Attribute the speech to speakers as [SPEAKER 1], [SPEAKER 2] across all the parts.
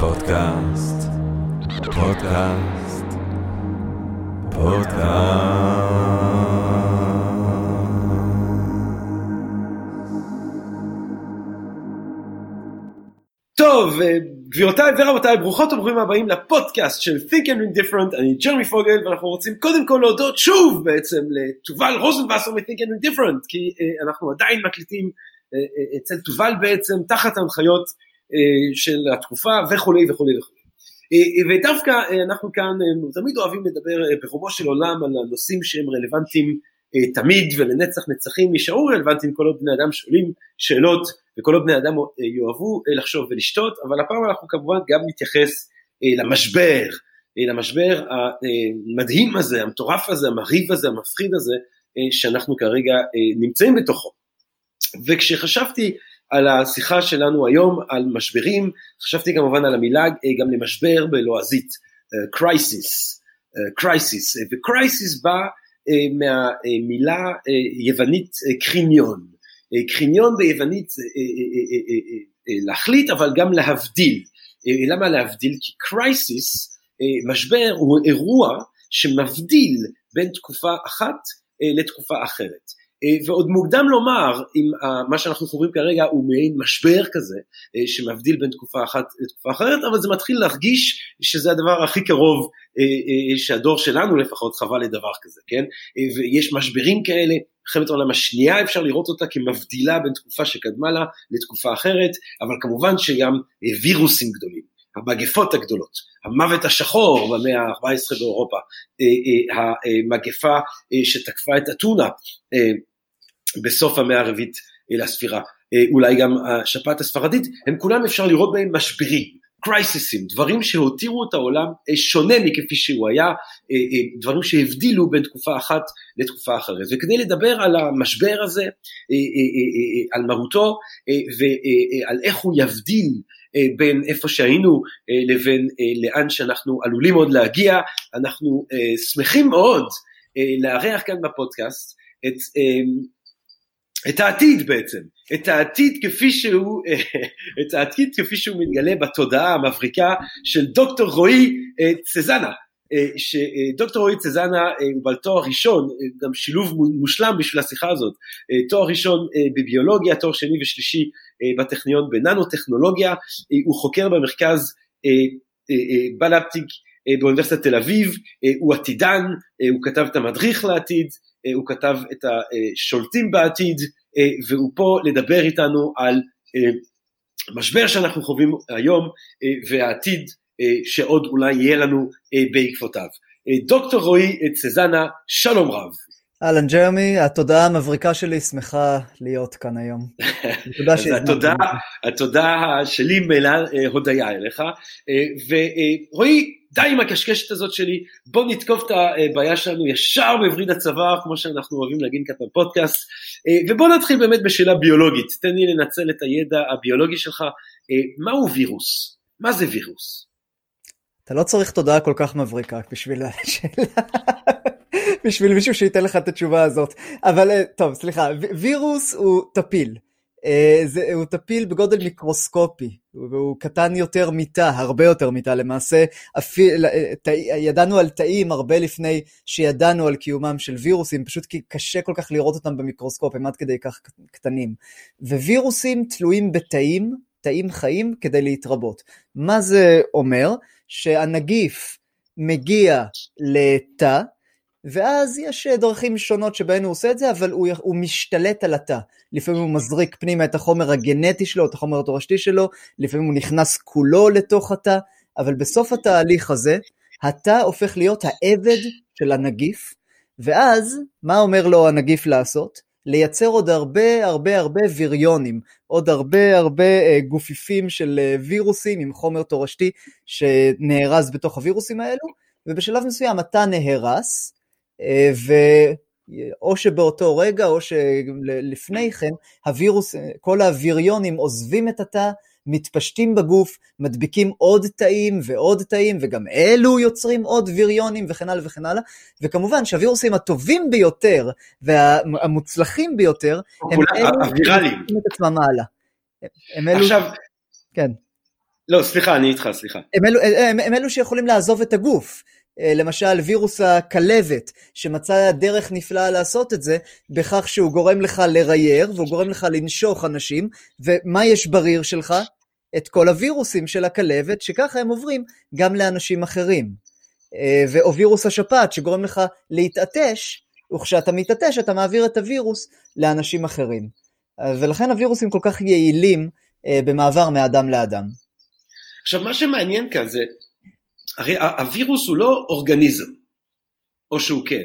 [SPEAKER 1] פודקאסט, פודקאסט, פודקאסט.
[SPEAKER 2] טוב, אה, גבירותיי ורבותיי, ברוכות וברוכים הבאים לפודקאסט של Think and Indifferent, אני ג'רמי פוגל, ואנחנו רוצים קודם כל להודות שוב בעצם לתובל רוזנבסר מ-Think and Indifferent, כי uh, אנחנו עדיין מקליטים uh, אצל תובל בעצם תחת ההנחיות של התקופה וכולי וכולי וכולי. Uh, ודווקא uh, אנחנו כאן תמיד אוהבים לדבר ברומו של עולם על הנושאים שהם רלוונטיים תמיד ולנצח נצחים, יישארו רלוונטיים כל עוד בני אדם שואלים שאלות וכל עוד בני אדם אה, יאהבו אה, לחשוב ולשתות, אבל הפעם אנחנו כמובן גם נתייחס אה, למשבר, למשבר המדהים הזה, המטורף הזה, המרהיב הזה, המפחיד הזה, שאנחנו כרגע נמצאים בתוכו. וכשחשבתי על השיחה שלנו היום על משברים, חשבתי כמובן על המילה גם למשבר בלועזית, crisis, crisis, ו-crisis בא מהמילה יוונית קריניון. קריניון ביוונית אה, אה, אה, להחליט אבל גם להבדיל. למה להבדיל? כי קרייסיס, משבר, הוא אירוע שמבדיל בין תקופה אחת לתקופה אחרת. ועוד מוקדם לומר אם מה שאנחנו חווים כרגע הוא מעין משבר כזה שמבדיל בין תקופה אחת לתקופה אחרת, אבל זה מתחיל להרגיש שזה הדבר הכי קרוב שהדור שלנו לפחות חווה לדבר כזה, כן? ויש משברים כאלה מלחמת העולם השנייה אפשר לראות אותה כמבדילה בין תקופה שקדמה לה לתקופה אחרת, אבל כמובן שגם אה, וירוסים גדולים, המגפות הגדולות, המוות השחור במאה ה-14 באירופה, אה, אה, המגפה שתקפה את אתונה בסוף המאה הרביעית לספירה, אולי גם השפעת הספרדית, הם כולם אפשר לראות בהם משברים. קרייסיסים, דברים שהותירו את העולם אה, שונה מכפי שהוא היה, אה, אה, דברים שהבדילו בין תקופה אחת לתקופה אחרת. וכדי לדבר על המשבר הזה, על מהותו ועל איך הוא יבדיל בין איפה שהיינו לבין לאן שאנחנו עלולים עוד להגיע, אנחנו שמחים מאוד לארח כאן בפודקאסט את את העתיד בעצם, את העתיד כפי שהוא, את העתיד כפי שהוא מתגלה בתודעה המבריקה של דוקטור רועי אה, צזנה, אה, שדוקטור רועי צזנה אה, הוא בעל תואר ראשון, גם שילוב מושלם בשביל השיחה הזאת, תואר ראשון בביולוגיה, תואר שני ושלישי בטכניון בננו-טכנולוגיה, הוא חוקר במרכז בלפטיק באוניברסיטת תל אביב, הוא עתידן, הוא כתב את המדריך לעתיד, אה, הוא כתב את השולטים בעתיד, אה, והוא פה לדבר איתנו על אה, משבר שאנחנו חווים היום והעתיד שעוד אולי יהיה לנו בעקבותיו. דוקטור רועי צזנה, שלום רב.
[SPEAKER 3] אהלן ג'רמי, התודעה המבריקה שלי שמחה להיות כאן היום.
[SPEAKER 2] תודה התודה שלי מלאה הודיה אליך. ורועי, די עם הקשקשת הזאת שלי, בוא נתקוף את הבעיה שלנו ישר בווריד הצוואר, כמו שאנחנו אוהבים להגיד כאן בפודקאסט, אה, ובוא נתחיל באמת בשאלה ביולוגית, תן לי לנצל את הידע הביולוגי שלך, אה, מהו וירוס? מה זה וירוס?
[SPEAKER 3] אתה לא צריך תודעה כל כך מבריקה בשביל השאלה. בשביל מישהו שייתן לך את התשובה הזאת. אבל אה, טוב, סליחה, וירוס הוא טפיל. אה, זה, הוא טפיל בגודל מיקרוסקופי, והוא קטן יותר מתא, הרבה יותר מתא למעשה. אפילו, אה, תא, ידענו על תאים הרבה לפני שידענו על קיומם של וירוסים, פשוט כי קשה כל כך לראות אותם במיקרוסקופ, הם עד כדי כך קטנים. ווירוסים תלויים בתאים, תאים חיים, כדי להתרבות. מה זה אומר? שהנגיף מגיע לתא, ואז יש אה, דרכים שונות שבהן הוא עושה את זה, אבל הוא, הוא משתלט על התא. לפעמים הוא מזריק פנימה את החומר הגנטי שלו, את החומר התורשתי שלו, לפעמים הוא נכנס כולו לתוך התא, אבל בסוף התהליך הזה, התא הופך להיות העבד של הנגיף, ואז, מה אומר לו הנגיף לעשות? לייצר עוד הרבה הרבה הרבה ויריונים, עוד הרבה הרבה אה, גופיפים של אה, וירוסים עם חומר תורשתי שנארז בתוך הווירוסים האלו, ובשלב מסוים התא נהרס, ואו שבאותו רגע או שלפני כן הווירוס, כל הוויריונים עוזבים את התא, מתפשטים בגוף, מדביקים עוד תאים ועוד תאים, וגם אלו יוצרים עוד ויריונים וכן הלאה וכן הלאה, וכמובן שהווירוסים הטובים ביותר והמוצלחים ביותר, הם אלו
[SPEAKER 2] שמוצאים
[SPEAKER 3] את עצמם הלאה.
[SPEAKER 2] הם אלו... עכשיו,
[SPEAKER 3] כן.
[SPEAKER 2] לא, סליחה, אני איתך, סליחה.
[SPEAKER 3] הם אלו, הם, הם אלו שיכולים לעזוב את הגוף. אה, למשל וירוס הכלבת שמצא דרך נפלאה לעשות את זה בכך שהוא גורם לך לרייר והוא גורם לך לנשוך אנשים ומה יש בריר שלך? את כל הווירוסים של הכלבת שככה הם עוברים גם לאנשים אחרים. אה, או וירוס השפעת שגורם לך להתעטש וכשאתה מתעטש אתה מעביר את הווירוס לאנשים אחרים. אה, ולכן הווירוסים כל כך יעילים במעבר מאדם לאדם.
[SPEAKER 2] עכשיו מה שמעניין כאן זה הרי הווירוס הוא לא אורגניזם, או שהוא כן.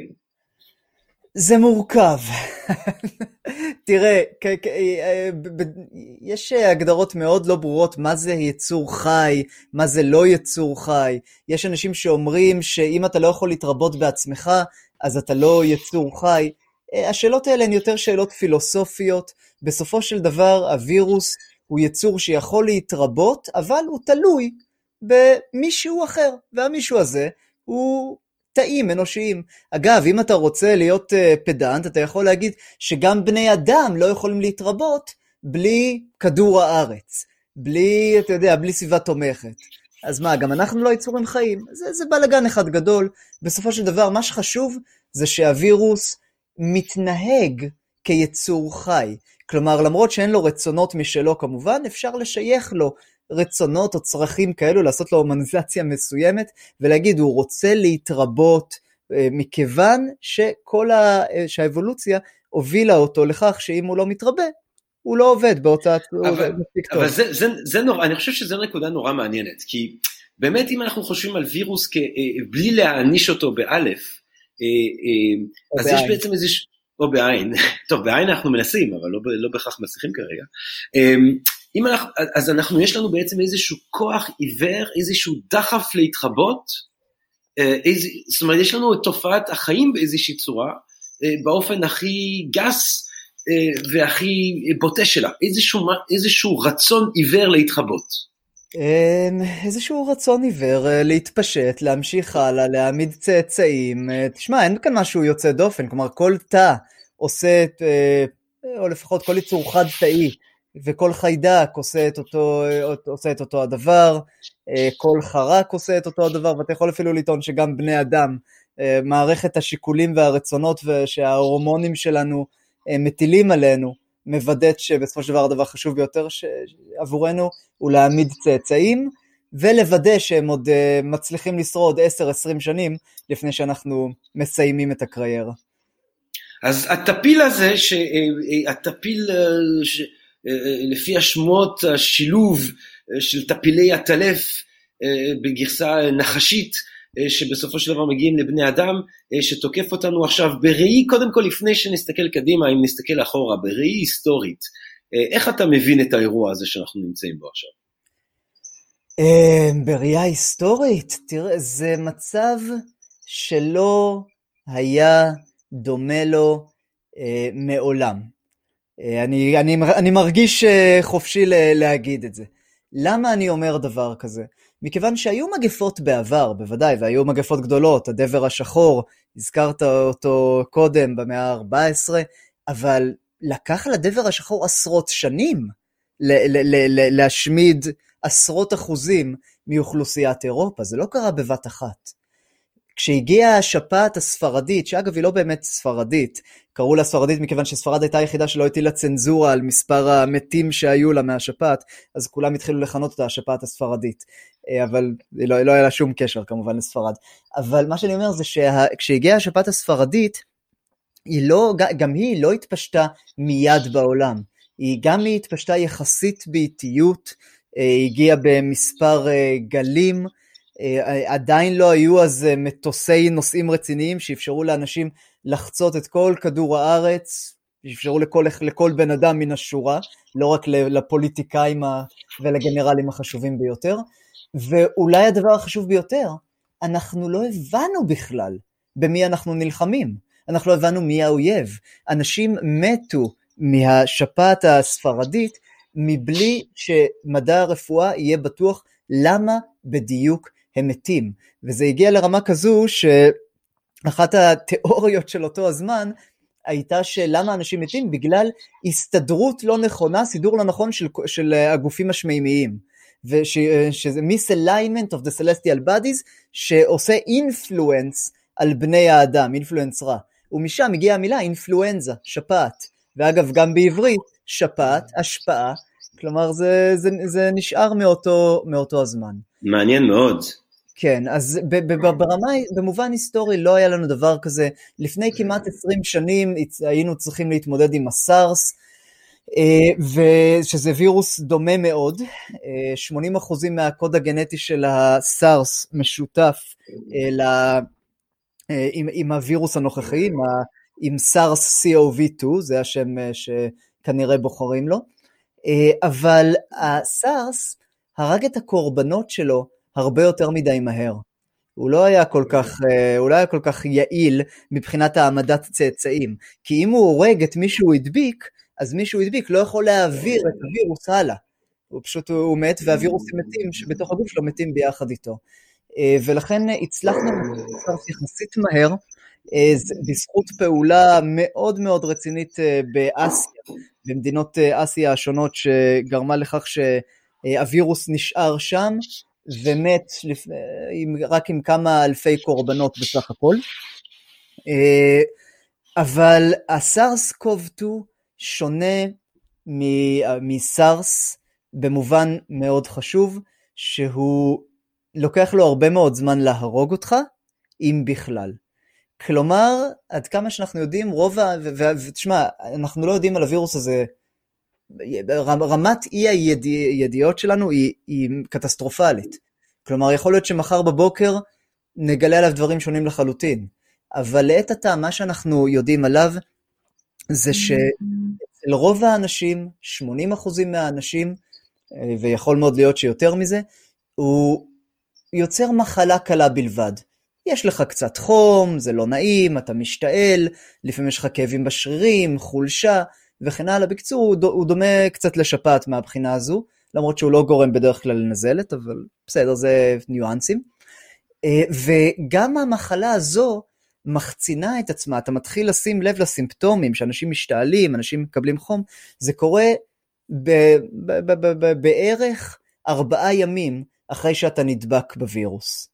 [SPEAKER 3] זה מורכב. תראה, אה, יש הגדרות מאוד לא ברורות מה זה יצור חי, מה זה לא יצור חי. יש אנשים שאומרים שאם אתה לא יכול להתרבות בעצמך, אז אתה לא יצור חי. אה, השאלות האלה הן יותר שאלות פילוסופיות. בסופו של דבר, הווירוס הוא יצור שיכול להתרבות, אבל הוא תלוי במישהו אחר, והמישהו הזה הוא תאים אנושיים. אגב, אם אתה רוצה להיות uh, פדנט, אתה יכול להגיד שגם בני אדם לא יכולים להתרבות בלי כדור הארץ, בלי, אתה יודע, בלי סביבה תומכת. אז מה, גם אנחנו לא יצורים חיים? זה, זה בלאגן אחד גדול. בסופו של דבר, מה שחשוב זה שהווירוס מתנהג כיצור חי. כלומר, למרות שאין לו רצונות משלו כמובן, אפשר לשייך לו רצונות או צרכים כאלו, לעשות לו הומניזציה מסוימת, ולהגיד הוא רוצה להתרבות אה, מכיוון שכל ה... אה, שהאבולוציה הובילה אותו לכך שאם הוא לא מתרבה, הוא לא עובד באותה...
[SPEAKER 2] אבל, אבל זה, זה, זה נורא, אני חושב שזו נקודה נורא מעניינת, כי באמת אם אנחנו חושבים על וירוס כ, אה, בלי להעניש אותו באלף, אז בעין. יש בעצם איזה... או בעין, טוב בעין אנחנו מנסים, אבל לא, לא בהכרח מצליחים כרגע. אם אנחנו, אז אנחנו, יש לנו בעצם איזשהו כוח עיוור, איזשהו דחף להתחבות, אה, איז, זאת אומרת, יש לנו את תופעת החיים באיזושהי צורה, אה, באופן הכי גס אה, והכי בוטה שלה, איזשהו, איזשהו רצון עיוור להתחבות.
[SPEAKER 3] איזשהו רצון עיוור להתפשט, להמשיך הלאה, להעמיד צאצאים. תשמע, אין כאן משהו יוצא דופן, כלומר כל תא עושה, או לפחות כל יצור חד תאי, וכל חיידק עושה את אותו, עושה את אותו הדבר, אה, כל חרק עושה את אותו הדבר, ואתה יכול אפילו לטעון שגם בני אדם, אה, מערכת השיקולים והרצונות שההורמונים שלנו אה, מטילים עלינו, מוודאת שבסופו של דבר הדבר החשוב ביותר עבורנו הוא להעמיד צאצאים, ולוודא שהם עוד מצליחים לשרוד 10-20 שנים לפני שאנחנו מסיימים את הקריירה.
[SPEAKER 2] אז הטפיל הזה, הטפיל אה, אה, לפי השמועות השילוב אה, של טפילי הטלף בגרסה נחשית שבסופו של דבר מגיעים לבני אדם שתוקף אותנו עכשיו בראי קודם כל לפני שנסתכל קדימה אם נסתכל אחורה בראי היסטורית איך אתה מבין את האירוע הזה שאנחנו נמצאים בו עכשיו?
[SPEAKER 3] בראייה היסטורית תראה זה מצב שלא היה דומה לו מעולם אה, אני, אני, אני מרגיש אה, חופשי להגיד את זה. למה אני אומר דבר כזה? מכיוון שהיו מגפות בעבר, בוודאי, והיו מגפות גדולות, הדבר השחור, הזכרת אותו קודם במאה ה-14, אבל לקח לדבר השחור עשרות שנים ל- ל- ל- להשמיד עשרות אחוזים מאוכלוסיית אירופה, זה לא קרה בבת אחת. כשהגיעה השפעת הספרדית, שאגב היא לא באמת ספרדית, קראו לה ספרדית מכיוון שספרד הייתה היחידה שלא הטילה צנזורה על מספר המתים שהיו לה מהשפעת, אז כולם התחילו לכנות אותה השפעת הספרדית. אה, אבל לא, לא היה לה שום קשר כמובן לספרד. אבל מה שאני אומר זה שכשהגיעה השפעת הספרדית, היא לא, גם היא לא התפשטה מיד בעולם. היא גם היא התפשטה יחסית באיטיות, אה, הגיעה במספר אה, גלים, עדיין לא היו אז אה, מטוסי נוסעים רציניים שאפשרו לאנשים לחצות את כל כדור הארץ, שאפשרו לכל, לכל בן אדם מן השורה, לא רק לפוליטיקאים ולגנרלים החשובים ביותר. ואולי הדבר החשוב ביותר, אנחנו לא הבנו בכלל במי אנחנו נלחמים. אנחנו לא הבנו מי האויב. אנשים מתו מהשפעת הספרדית מבלי שמדע הרפואה יהיה בטוח למה בדיוק הם מתים. וזה הגיע לרמה כזו שאחת התיאוריות של אותו הזמן הייתה שלמה אנשים מתים? בגלל הסתדרות לא נכונה, סידור לא נכון של, של הגופים השמימיים. ושזה misalignment of the celestial bodies שעושה אינפלואנס על בני האדם, אינפלואנס רע. ומשם הגיעה המילה אינפלואנזה, שפעת. ואגב, גם בעברית, שפעת, השפעה, כלומר זה, זה, זה נשאר מאותו, מאותו הזמן.
[SPEAKER 2] מעניין מאוד.
[SPEAKER 3] כן, אז ברמה, במובן היסטורי לא היה לנו דבר כזה. לפני כמעט 20 שנים היינו צריכים להתמודד עם הסארס, אה, ושזה וירוס דומה מאוד, 80% מהקוד הגנטי של הסארס משותף אה, אה, עם, עם הווירוס הנוכחי, עם, עם סארס CoV2, זה השם שכנראה בוחרים לו, אבל הסארס הרג את הקורבנות שלו הרבה יותר מדי מהר. הוא לא היה כל כך, הוא לא היה כל כך יעיל מבחינת העמדת צאצאים, כי אם הוא הורג את מי שהוא הדביק, אז מי שהוא הדביק לא יכול להעביר את הווירוס הלאה. הוא פשוט, הוא מת, והווירוסים מתים, שבתוך הגוף שלו מתים ביחד איתו. אה, ולכן הצלחנו לעשות יחסית מהר, אה, בזכות פעולה מאוד מאוד רצינית אה, באסיה, במדינות אסיה השונות, שגרמה לכך שהווירוס נשאר שם, ומת רק עם כמה אלפי קורבנות בסך הכל. אבל הסארס קוב 2 שונה מסארס במובן מאוד חשוב, שהוא לוקח לו הרבה מאוד זמן להרוג אותך, אם בכלל. כלומר, עד כמה שאנחנו יודעים, רוב ה... ותשמע, אנחנו לא יודעים על הווירוס הזה, רמת אי הידיעות שלנו היא, היא קטסטרופלית. כלומר, יכול להיות שמחר בבוקר נגלה עליו דברים שונים לחלוטין. אבל לעת עתה, מה שאנחנו יודעים עליו, זה שאצל רוב האנשים, 80% מהאנשים, אה, ויכול מאוד להיות שיותר מזה, הוא יוצר מחלה קלה בלבד. יש לך קצת חום, זה לא נעים, אתה משתעל, לפעמים יש לך כאבים בשרירים, חולשה וכן הלאה. בקיצור, הוא דומה קצת לשפעת מהבחינה הזו, למרות שהוא לא גורם בדרך כלל לנזלת, אבל בסדר, זה ניואנסים. אה, וגם המחלה הזו מחצינה את עצמה, אתה מתחיל לשים לב לסימפטומים, שאנשים משתעלים, אנשים מקבלים חום, זה קורה בערך ארבעה ימים אחרי שאתה נדבק בווירוס.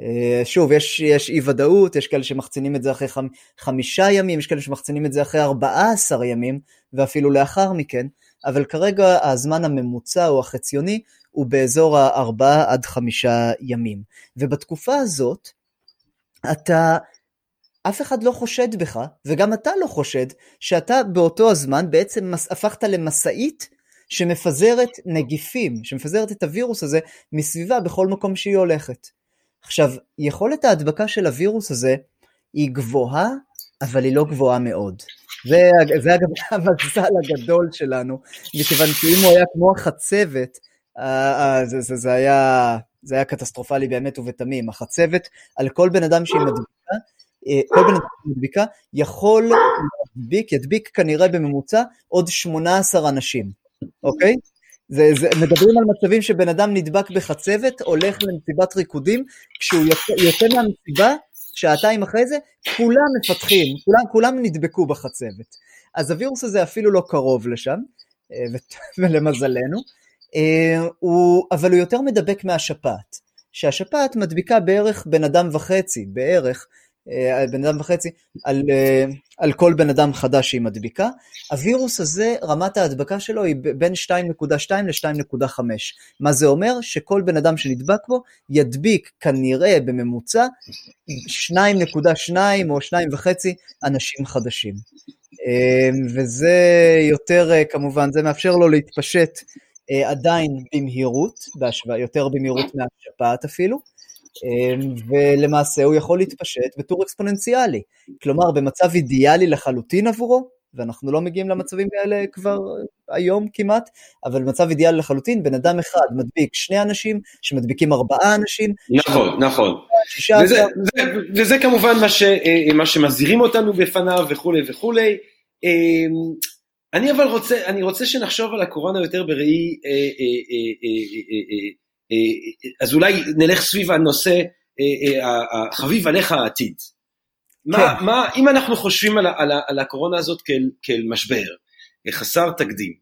[SPEAKER 3] אה, שוב, יש, יש אי ודאות, יש כאלה שמחצינים את זה אחרי חמ, חמישה ימים, יש כאלה שמחצינים את זה אחרי ארבעה עשר ימים, ואפילו לאחר מכן, אבל כרגע הזמן הממוצע או החציוני הוא באזור הארבעה עד חמישה ימים. ובתקופה הזאת, אתה אף אחד לא חושד בך, וגם אתה לא חושד, שאתה באותו הזמן בעצם הפכת למשאית שמפזרת נגיפים, שמפזרת את הווירוס הזה מסביבה בכל מקום שהיא הולכת. עכשיו, יכולת ההדבקה של הווירוס הזה היא גבוהה, אבל היא לא גבוהה מאוד. זה, זה אגב המזל הגדול שלנו, מכיוון שאם הוא היה כמו החצבת, אה, זה, זה, זה, היה, זה היה קטסטרופלי באמת ובתמים. החצבת, על כל בן אדם שהיא מדביקה, אה, כל בן אדם שמדביקה יכול להדביק, ידביק כנראה בממוצע עוד 18 אנשים, אוקיי? זה, זה, מדברים על מצבים שבן אדם נדבק בחצבת, הולך למסיבת ריקודים, כשהוא יוצא, יוצא מהמסיבה, שעתיים אחרי זה, כולם מפתחים, כולם, כולם נדבקו בחצבת. אז הווירוס הזה אפילו לא קרוב לשם, אה, ולמזלנו, אה, הוא, אבל הוא יותר מדבק מהשפעת, שהשפעת מדביקה בערך בן אדם וחצי, בערך, בן אדם וחצי, על, אה, על כל בן אדם חדש שהיא מדביקה. הווירוס הזה, רמת ההדבקה שלו היא בין 2.2 ל-2.5. מה זה אומר? שכל בן אדם שנדבק בו ידביק כנראה בממוצע 2.2 או 2.5 אנשים חדשים. אה, וזה יותר, כמובן, זה מאפשר לו להתפשט עדיין במהירות, בהשוואה, יותר במהירות מהשפעת אפילו. אמ, ולמעשה הוא יכול להתפשט בטור אקספוננציאלי. כלומר, במצב אידיאלי לחלוטין עבורו, ואנחנו לא מגיעים למצבים האלה כבר היום כמעט, אבל במצב אידיאלי לחלוטין, בן אדם אחד מדביק שני אנשים, שמדביקים ארבעה אנשים.
[SPEAKER 2] נכון, נכון. וזה, זה, וזה כמובן מה, ש, אה, מה שמזהירים אותנו בפניו וכולי וכולי. אמ, אני אבל רוצה, אני רוצה שנחשוב על הקורונה יותר בראי אה, אה, אה, אז אולי נלך סביב הנושא אה, אה, החביב עליך העתיד. מה, כן. מה, אם אנחנו חושבים על, על, על הקורונה הזאת כאל, כאל משבר חסר תקדים,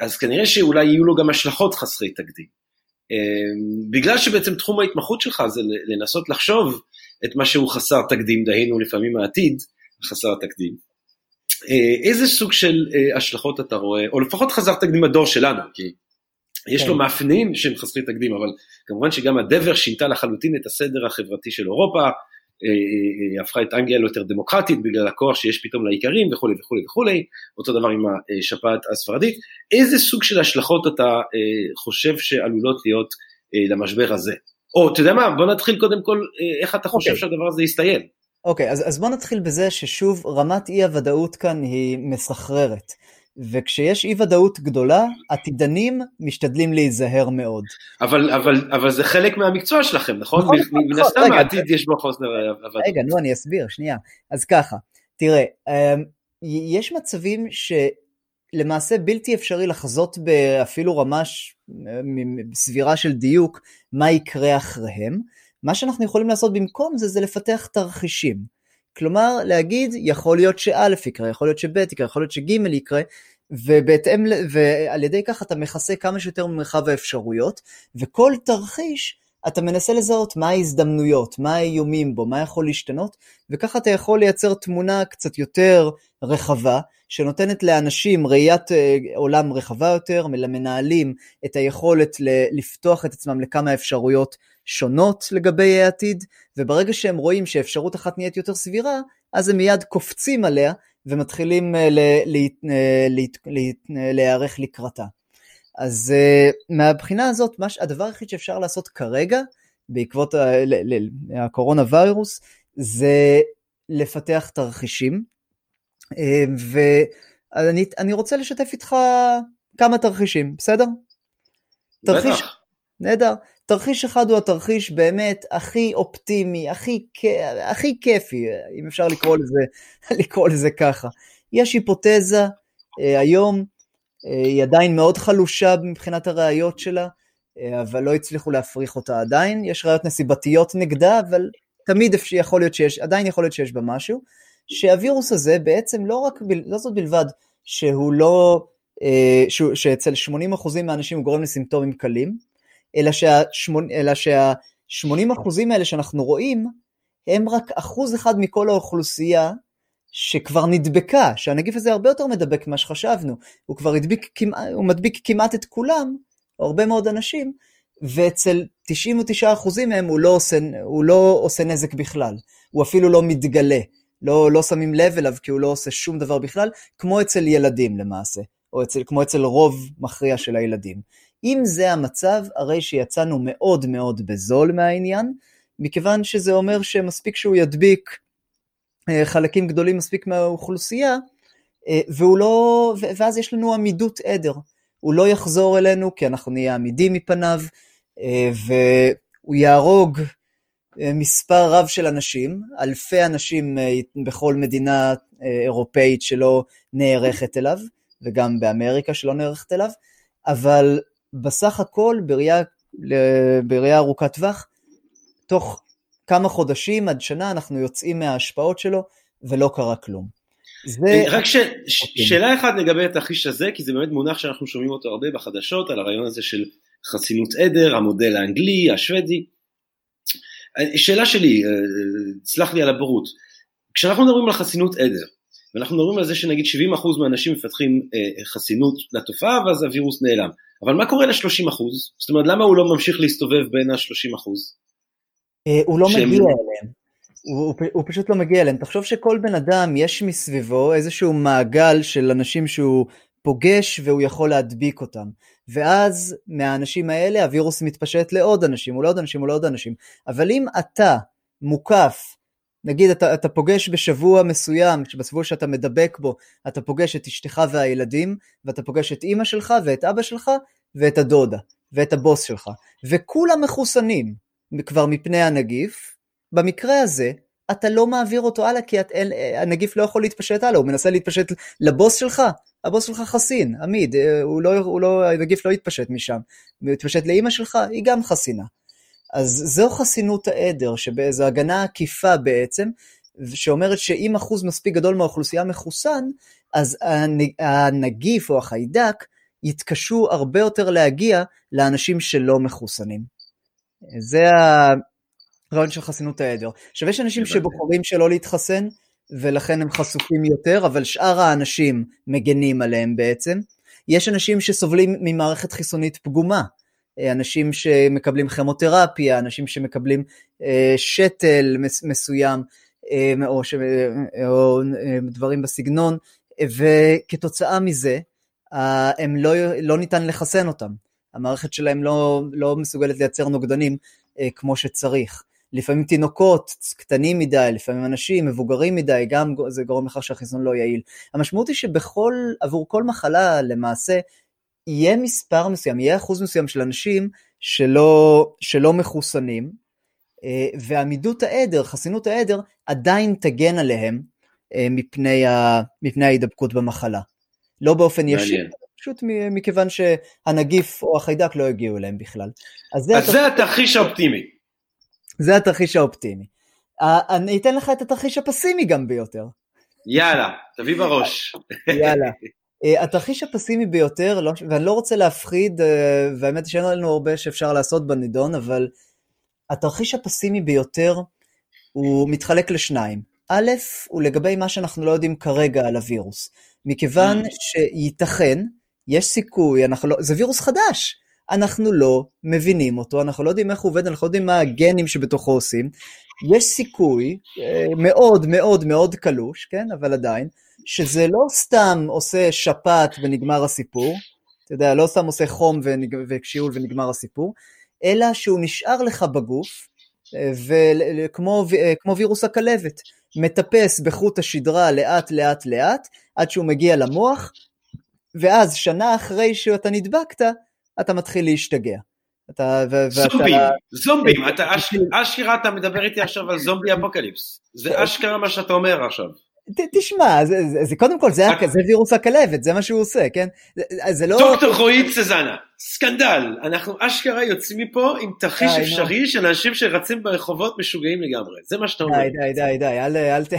[SPEAKER 2] אז כנראה שאולי יהיו לו גם השלכות חסרי תקדים. בגלל שבעצם תחום ההתמחות שלך זה לנסות לחשוב את מה שהוא חסר תקדים, דהיינו לפעמים העתיד, חסר תקדים. איזה סוג של השלכות אתה רואה, או לפחות חסר תקדים הדור שלנו, כי יש כן. לו מאפיינים שהם חסרי תקדים, אבל כמובן שגם הדבר שינתה לחלוטין את הסדר החברתי של אירופה, אה, אה, הפכה את אנגליה ליותר דמוקרטית בגלל הכוח שיש פתאום לאיכרים וכולי וכולי וכולי, אותו דבר עם השפעת הספרדית. איזה סוג של השלכות אתה אה, חושב שעלולות להיות למשבר הזה? או אתה יודע מה, בוא נתחיל קודם כל, איך אתה חושב okay. אוקיי. שהדבר הזה יסתיים?
[SPEAKER 3] אוקיי, okay, אז, אז בוא נתחיל בזה ששוב, רמת אי הוודאות כאן היא מסחררת. וכשיש אי ודאות גדולה, עתידנים משתדלים להיזהר מאוד.
[SPEAKER 2] אבל, אבל, אבל זה חלק מהמקצוע שלכם, נכון? נכון, נכון. מן הסתם נכון, העתיד יש בו חוסר
[SPEAKER 3] הוודאות. רגע, נו, אני אסביר, שנייה. אז ככה, תראה, אמ, יש מצבים שלמעשה בלתי אפשרי לחזות באפילו רמה סבירה של דיוק מה יקרה אחריהם. מה שאנחנו יכולים לעשות במקום זה, זה לפתח תרחישים. כלומר להגיד יכול להיות שא' יקרה, יכול להיות שב' יקרה, יכול להיות שג' יקרה, ובהתאם, ועל ידי כך אתה מכסה כמה שיותר ממרחב האפשרויות, וכל תרחיש אתה מנסה לזהות מה ההזדמנויות, מה האיומים בו, מה יכול להשתנות, וככה אתה יכול לייצר תמונה קצת יותר רחבה, שנותנת לאנשים ראיית אה, עולם רחבה יותר, למנהלים את היכולת לפתוח את עצמם לכמה אפשרויות שונות לגבי העתיד, וברגע שהם רואים שאפשרות אחת נהיית יותר סבירה, אז הם מיד קופצים עליה ומתחילים אה, אה, להיערך לקראתה. אז אה, מהבחינה הזאת, הדבר היחיד שאפשר לעשות כרגע, בעקבות הקורונה ויירוס, זה לפתח תרחישים. ואני רוצה לשתף איתך כמה תרחישים, בסדר? תרחיש, נהדר. תרחיש אחד הוא התרחיש באמת הכי אופטימי, הכי, הכי כיפי, אם אפשר לקרוא לזה, לקרוא לזה ככה. יש היפותזה אה, היום, אה, היא עדיין מאוד חלושה מבחינת הראיות שלה, אה, אבל לא הצליחו להפריך אותה עדיין. יש ראיות נסיבתיות נגדה, אבל תמיד יכול להיות שיש, עדיין יכול להיות שיש בה משהו. שהווירוס הזה בעצם לא רק, לא זאת בלבד שהוא לא, שאצל 80% מהאנשים הוא גורם לסימפטומים קלים, אלא שה-80 אחוזים האלה שאנחנו רואים, הם רק אחוז אחד מכל האוכלוסייה שכבר נדבקה, שהנגיף הזה הרבה יותר מדבק ממה שחשבנו, הוא כבר הדביק, הוא מדביק כמעט את כולם, הרבה מאוד אנשים, ואצל 99% מהם הוא לא, עושה, הוא לא עושה נזק בכלל, הוא אפילו לא מתגלה, לא, לא שמים לב אליו כי הוא לא עושה שום דבר בכלל, כמו אצל ילדים למעשה, או אצל, כמו אצל רוב מכריע של הילדים. אם זה המצב, הרי שיצאנו מאוד מאוד בזול מהעניין, מכיוון שזה אומר שמספיק שהוא ידביק אה, חלקים גדולים מספיק מהאוכלוסייה, אה, והוא לא, ואז יש לנו עמידות עדר. הוא לא יחזור אלינו כי אנחנו נהיה עמידים מפניו, אה, והוא יהרוג מספר רב של אנשים, אלפי אנשים בכל מדינה אירופאית שלא נערכת אליו, וגם באמריקה שלא נערכת אליו, אבל בסך הכל בראייה, בראייה ארוכת טווח, תוך כמה חודשים עד שנה אנחנו יוצאים מההשפעות שלו ולא קרה כלום.
[SPEAKER 2] זה... אה, רק ש... ש... אוקיי. שאלה אחת לגבי התרחיש הזה, כי זה באמת מונח שאנחנו שומעים אותו הרבה בחדשות, על הרעיון הזה של חסינות עדר, המודל האנגלי, השוודי. אה, שאלה שלי, אה, סלח לי על הבורות, כשאנחנו מדברים על חסינות עדר, ואנחנו מדברים על זה שנגיד 70% מהאנשים מפתחים חסינות לתופעה ואז הווירוס נעלם, אבל מה קורה ל-30 אחוז? זאת אומרת, למה הוא לא ממשיך להסתובב בין ה-30 אחוז?
[SPEAKER 3] אה, הוא לא מגיע אליהם. הוא, הוא פשוט לא מגיע אליהם. תחשוב שכל בן אדם יש מסביבו איזשהו מעגל של אנשים שהוא פוגש והוא יכול להדביק אותם. ואז מהאנשים האלה הווירוס מתפשט לעוד אנשים ולעוד אנשים ולעוד אנשים. אבל אם אתה מוקף נגיד אתה, אתה פוגש בשבוע מסוים, בשבוע שאתה מדבק בו, אתה פוגש את אשתך והילדים, ואתה פוגש את אימא שלך ואת אבא שלך ואת הדודה ואת הבוס שלך, וכולם מחוסנים כבר מפני הנגיף, במקרה הזה אתה לא מעביר אותו הלאה כי את, אין, הנגיף לא יכול להתפשט הלאה, הוא מנסה להתפשט לבוס שלך, הבוס שלך חסין, עמיד, הוא לא, הוא לא, הנגיף לא יתפשט משם, הוא יתפשט לאימא שלך, היא גם חסינה. אז זו חסינות העדר, שזו הגנה עקיפה בעצם, שאומרת שאם אחוז מספיק גדול מהאוכלוסייה מחוסן, אז הנגיף או החיידק יתקשו הרבה יותר להגיע לאנשים שלא מחוסנים. זה הרעיון של חסינות העדר. עכשיו יש אנשים שבוחרים שלא להתחסן ולכן הם חשופים יותר, אבל שאר האנשים מגנים עליהם בעצם. יש אנשים שסובלים ממערכת חיסונית פגומה, אנשים שמקבלים כימותרפיה, אנשים שמקבלים אה, שתל מסוים, אה, או, ש... או אה, דברים בסגנון, וכתוצאה מזה, הם לא, לא ניתן לחסן אותם. המערכת שלהם לא, לא מסוגלת לייצר נוגדנים כמו שצריך. לפעמים תינוקות קטנים מדי, לפעמים אנשים מבוגרים מדי, גם זה גורם לכך שהחיסון לא יעיל. המשמעות היא שבכל, עבור כל מחלה למעשה, יהיה מספר מסוים, יהיה אחוז מסוים של אנשים שלא, שלא מחוסנים, אה, ועמידות העדר, חסינות העדר, עדיין תגן עליהם אה, מפני, ה, מפני ההידבקות במחלה. לא באופן ישיר, פשוט מכיוון שהנגיף או החיידק לא הגיעו אליהם בכלל.
[SPEAKER 2] אז זה, אז זה התרחיש האופטימי.
[SPEAKER 3] זה התרחיש האופטימי. אני אתן לך את התרחיש הפסימי גם ביותר.
[SPEAKER 2] יאללה, תביא בראש.
[SPEAKER 3] יאללה. אה, התרחיש הפסימי ביותר, לא, ואני לא רוצה להפחיד, אה, והאמת שאין לנו הרבה שאפשר לעשות בנידון, אבל התרחיש הפסימי ביותר הוא מתחלק לשניים. א', הוא לגבי מה שאנחנו לא יודעים כרגע על הווירוס. מכיוון mm. שייתכן, יש סיכוי, לא, זה וירוס חדש, אנחנו לא מבינים אותו, אנחנו לא יודעים איך הוא עובד, אנחנו לא יודעים מה הגנים שבתוכו עושים. יש סיכוי אה, מאוד מאוד מאוד קלוש, כן, אבל עדיין, שזה לא סתם עושה שפעת ונגמר הסיפור, אתה יודע, לא סתם עושה חום וכשיול ונגמר הסיפור, אלא שהוא נשאר לך בגוף, וכמו כמו וירוס הכלבת, מטפס בחוט השדרה לאט לאט לאט, עד שהוא מגיע למוח, ואז שנה אחרי שאתה נדבקת, אתה מתחיל להשתגע.
[SPEAKER 2] אתה, ו- זומבים, ואתה... זומבים, אתה אש, אשכרה אתה מדבר איתי עכשיו על זומבי אפוקליפס, זה אשכרה מה שאתה אומר עכשיו.
[SPEAKER 3] ת, תשמע, זה, זה, זה קודם כל, זה, זה וירוס הכלבת, זה מה שהוא עושה, כן? זה, זה לא...
[SPEAKER 2] דוקטור רועי צזנה, סקנדל, אנחנו אשכרה יוצאים מפה עם תרחיש אפשרי של אנשים שרצים ברחובות משוגעים לגמרי, זה מה שאתה אומר.
[SPEAKER 3] די, די, די, די, אל, אל ת...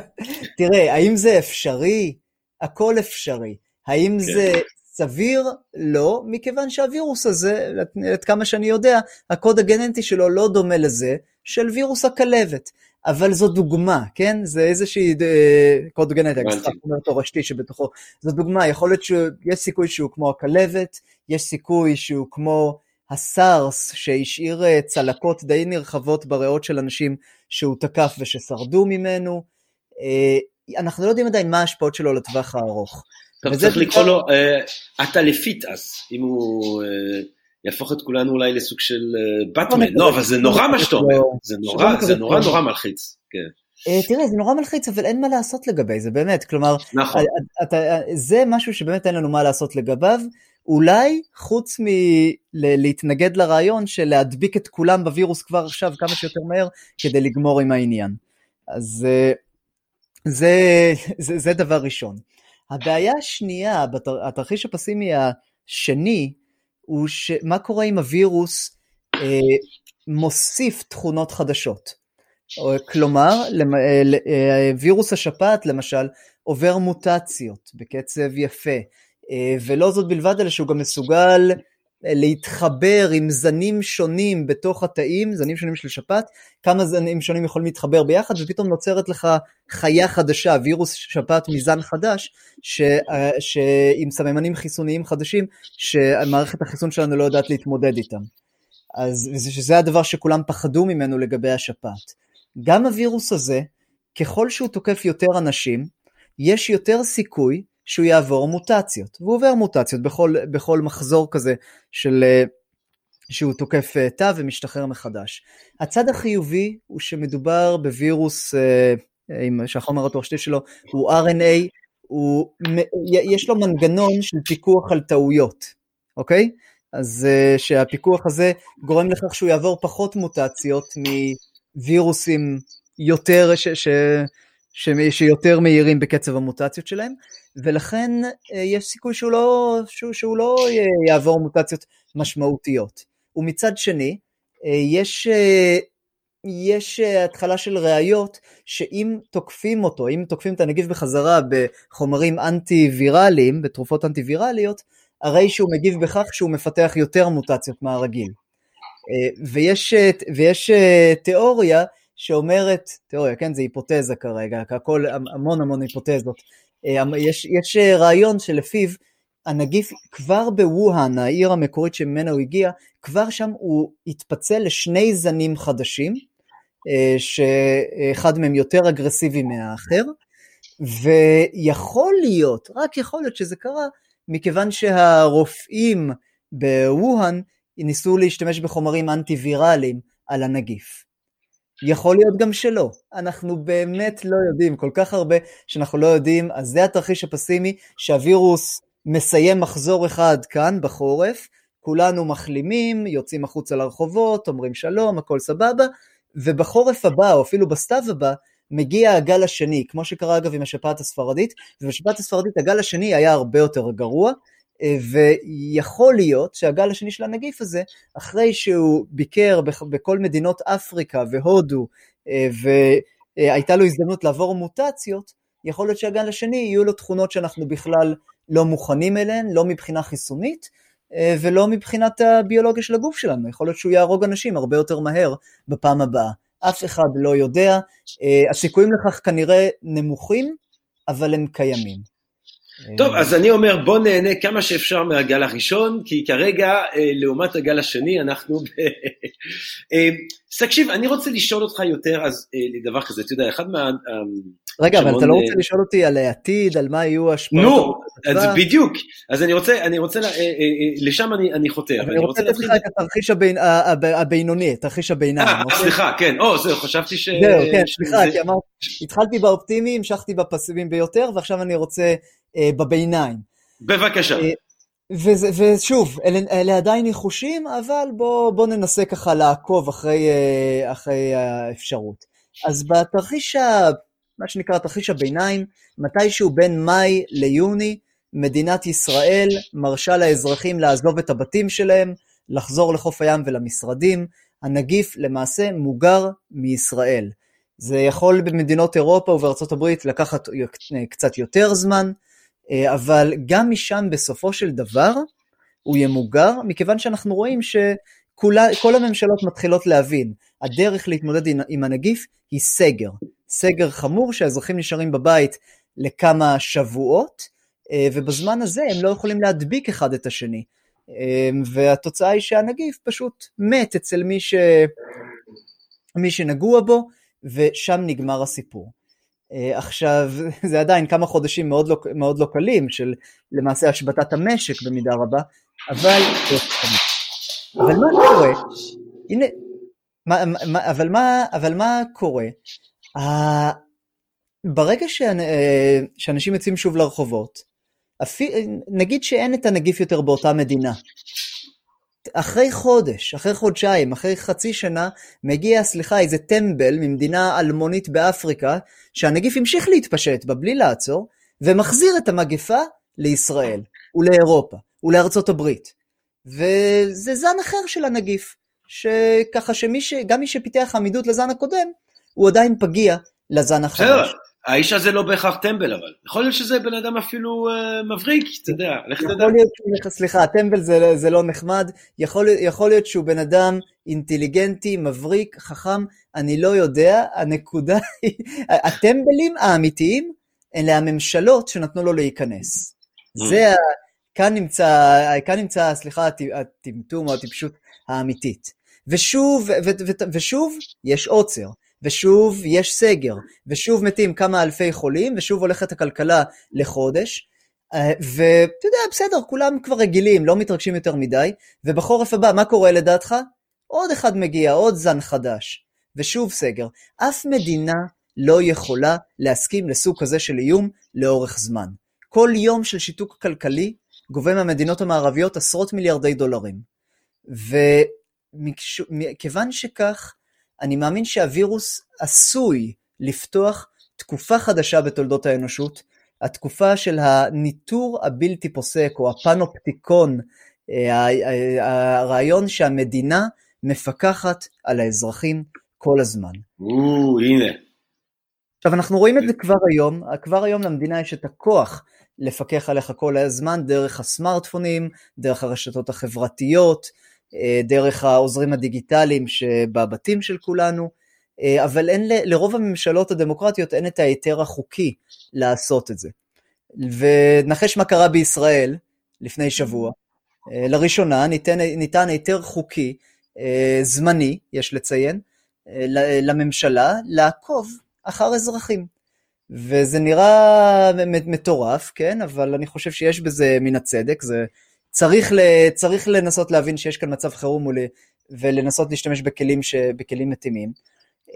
[SPEAKER 3] תראה, האם זה אפשרי? הכל אפשרי. האם כן. זה סביר? לא, מכיוון שהווירוס הזה, עד כמה שאני יודע, הקוד הגנטי שלו לא דומה לזה של וירוס הכלבת. אבל זו דוגמה, כן? זה איזושהי אה, קוד גנטי, אומר תורשתי שבתוכו. זו דוגמה, יכול להיות שיש סיכוי שהוא כמו הכלבת, יש סיכוי שהוא כמו הסארס שהשאיר אה, צלקות די נרחבות בריאות של אנשים שהוא תקף וששרדו ממנו. אה, אנחנו לא יודעים עדיין מה ההשפעות שלו לטווח הארוך.
[SPEAKER 2] טוב, צריך לקרוא לו עטלפית אז, אם הוא יהפוך את כולנו אולי לסוג של באטמן, לא, אבל זה נורא מה שאתה אומר, זה נורא, זה נורא נורא מלחיץ, כן.
[SPEAKER 3] תראה, זה נורא מלחיץ, אבל אין מה לעשות לגבי זה, באמת, כלומר, נכון. זה משהו שבאמת אין לנו מה לעשות לגביו, אולי חוץ מלהתנגד לרעיון של להדביק את כולם בווירוס כבר עכשיו כמה שיותר מהר, כדי לגמור עם העניין. אז זה, זה, זה דבר ראשון. הבעיה השנייה, התרחיש הפסימי השני, הוא שמה קורה אם הווירוס אה, מוסיף תכונות חדשות. כלומר, אה, אה, וירוס השפעת למשל עובר מוטציות בקצב יפה, אה, ולא זאת בלבד אלא שהוא גם מסוגל להתחבר עם זנים שונים בתוך התאים, זנים שונים של שפעת, כמה זנים שונים יכולים להתחבר ביחד, ופתאום נוצרת לך חיה חדשה, וירוס שפעת מזן חדש, ש, ש, עם סממנים חיסוניים חדשים, שמערכת החיסון שלנו לא יודעת להתמודד איתם. אז שזה הדבר שכולם פחדו ממנו לגבי השפעת. גם הווירוס הזה, ככל שהוא תוקף יותר אנשים, יש יותר סיכוי שהוא יעבור מוטציות, והוא עובר מוטציות בכל, בכל מחזור כזה של אה, שהוא תוקף אה, תא ומשתחרר מחדש. הצד החיובי הוא שמדובר בווירוס אה, שהחומר התורשתי שלו הוא RNA, הוא, יש לו מנגנון של פיקוח על טעויות, אוקיי? אז שהפיקוח הזה גורם לכך שהוא יעבור פחות מוטציות מווירוסים יותר, ש, ש, שיותר מהירים בקצב המוטציות שלהם, ולכן אה, יש סיכוי שהוא לא, שהוא, שהוא לא יעבור מוטציות משמעותיות. ומצד שני, אה, יש, אה, יש התחלה של ראיות שאם תוקפים אותו, אם תוקפים את הנגיף בחזרה בחומרים אנטי ויראליים, בתרופות אנטי ויראליות, הרי שהוא מגיב בכך שהוא מפתח יותר מוטציות מהרגיל. ויש, ויש תיאוריה שאומרת, תיאוריה, כן, זה היפותזה כרגע, הכל המון המון היפותזות. יש, יש רעיון שלפיו הנגיף כבר בווהאן, העיר המקורית שממנה הוא הגיע, כבר שם הוא התפצל לשני זנים חדשים, אה, שאחד מהם יותר אגרסיבי מהאחר, ויכול להיות, רק יכול להיות שזה קרה, מכיוון שהרופאים בווהאן ניסו להשתמש בחומרים אנטי ויראליים על הנגיף. יכול להיות גם שלא, אנחנו באמת לא יודעים, כל כך הרבה שאנחנו לא יודעים, אז זה התרחיש הפסימי שהווירוס מסיים מחזור אחד כאן בחורף, כולנו מחלימים, יוצאים החוצה לרחובות, אומרים שלום, הכל סבבה, ובחורף הבא, או אפילו בסתיו הבא, מגיע הגל השני, כמו שקרה אגב עם השפעת הספרדית, ובשפעת הספרדית הגל השני היה הרבה יותר גרוע, ויכול להיות שהגל השני של הנגיף הזה, אחרי שהוא ביקר בכל מדינות אפריקה והודו, אה, והייתה לו הזדמנות לעבור מוטציות, יכול להיות שהגל השני יהיו לו תכונות שאנחנו בכלל לא מוכנים אליהן, לא מבחינה חיסונית אה, ולא מבחינת הביולוגיה של הגוף שלנו. יכול להיות שהוא יהרוג אנשים הרבה יותר מהר בפעם הבאה. אף אחד לא יודע, אה, הסיכויים לכך כנראה נמוכים, אבל הם קיימים.
[SPEAKER 2] טוב, אז אני אומר, בוא נהנה כמה שאפשר מהגל הראשון, כי כרגע, אה, לעומת הגל השני, אנחנו... אה, תקשיב, אני רוצה לשאול אותך יותר אז אה, דבר כזה, אתה יודע, אחד מה...
[SPEAKER 3] רגע, אבל אתה לא רוצה לשאול אותי על העתיד, על מה יהיו ההשפעות?
[SPEAKER 2] נו, אז בדיוק, אז אני רוצה, אני רוצה, לשם אני חוטא.
[SPEAKER 3] אני רוצה לתת לך את התרחיש הבינוני, תרחיש הביניים.
[SPEAKER 2] אה, אוקיי? סליחה, כן, או, זהו, חשבתי ש...
[SPEAKER 3] זהו, כן, סליחה, כי אמרתי, התחלתי באופטימי, המשכתי בפסיביים ביותר, ועכשיו אני רוצה אה, בביניים.
[SPEAKER 2] בבקשה. אה,
[SPEAKER 3] וזה, ושוב, אלה, אלה עדיין ניחושים, אבל בואו בוא ננסה ככה לעקוב אחרי, אה, אחרי האפשרות. אז בתרחיש, ה, מה שנקרא תרחיש הביניים, מתישהו בין מאי ליוני, מדינת ישראל מרשה לאזרחים לעזוב את הבתים שלהם, לחזור לחוף הים ולמשרדים, הנגיף למעשה מוגר מישראל. זה יכול במדינות אירופה ובארצות הברית לקחת קצת יותר זמן, אבל גם משם בסופו של דבר הוא ימוגר, מכיוון שאנחנו רואים שכל הממשלות מתחילות להבין, הדרך להתמודד עם הנגיף היא סגר. סגר חמור שהאזרחים נשארים בבית לכמה שבועות, ובזמן הזה הם לא יכולים להדביק אחד את השני. אה, והתוצאה היא שהנגיף פשוט מת אצל מי, ש... מי שנגוע בו, ושם נגמר הסיפור. אה, עכשיו, זה עדיין כמה חודשים מאוד לא, מאוד לא קלים של למעשה השבתת המשק במידה רבה, אבל, אבל מה קורה? הנה, מה, מה, אבל, מה, אבל מה קורה? ברגע אה, שאנשים יוצאים שוב לרחובות, נגיד שאין את הנגיף יותר באותה מדינה, אחרי חודש, אחרי חודשיים, אחרי חצי שנה, מגיע, סליחה, איזה טמבל ממדינה אלמונית באפריקה, שהנגיף המשיך להתפשט בה בלי לעצור, ומחזיר את המגפה לישראל, ולאירופה, ולארצות הברית. וזה זן אחר של הנגיף, שככה שגם מי שפיתח עמידות לזן הקודם, הוא עדיין פגיע לזן החדש.
[SPEAKER 2] האיש הזה לא בהכרח טמבל אבל, יכול להיות שזה בן אדם אפילו אה, מבריק, אתה יודע, לך תדע.
[SPEAKER 3] סליחה, טמבל זה, זה לא נחמד, יכול, יכול להיות שהוא בן אדם אינטליגנטי, מבריק, חכם, אני לא יודע, הנקודה היא, הטמבלים האמיתיים אלה הממשלות שנתנו לו להיכנס. Mm. זה, כאן נמצא, כאן נמצא, סליחה, הטמטום או הטיפשות האמיתית. ושוב, ו, ו, ו, ושוב, יש עוצר. ושוב יש סגר, ושוב מתים כמה אלפי חולים, ושוב הולכת הכלכלה לחודש, אה, ואתה יודע, בסדר, כולם כבר רגילים, לא מתרגשים יותר מדי, ובחורף הבא, מה קורה לדעתך? עוד אחד מגיע, עוד זן חדש, ושוב סגר. אף מדינה לא יכולה להסכים לסוג כזה של איום לאורך זמן. כל יום של שיתוק כלכלי גובה מהמדינות המערביות עשרות מיליארדי דולרים. וכיוון שכך, אני מאמין שהווירוס עשוי לפתוח תקופה חדשה בתולדות האנושות, התקופה של הניטור הבלתי פוסק או הפנופטיקון, אה, הרעיון שהמדינה מפקחת על האזרחים כל הזמן.
[SPEAKER 2] או, הנה.
[SPEAKER 3] עכשיו אנחנו רואים את זה כבר היום, כבר היום למדינה יש את הכוח לפקח עליך כל הזמן דרך הסמארטפונים, דרך הרשתות החברתיות, אה, דרך העוזרים הדיגיטליים שבבתים של כולנו, אה, אבל אין, לרוב הממשלות הדמוקרטיות אין את ההיתר החוקי לעשות את זה. ונחש מה קרה בישראל לפני שבוע. אה, לראשונה ניתן, ניתן היתר חוקי זמני, יש לציין, לממשלה לעקוב אחר אזרחים. וזה נראה מטורף, כן, אבל אני חושב שיש בזה מן הצדק, זה צריך, ל, צריך לנסות להבין שיש כאן מצב חירום ול, ולנסות להשתמש בכלים, ש, בכלים מתאימים.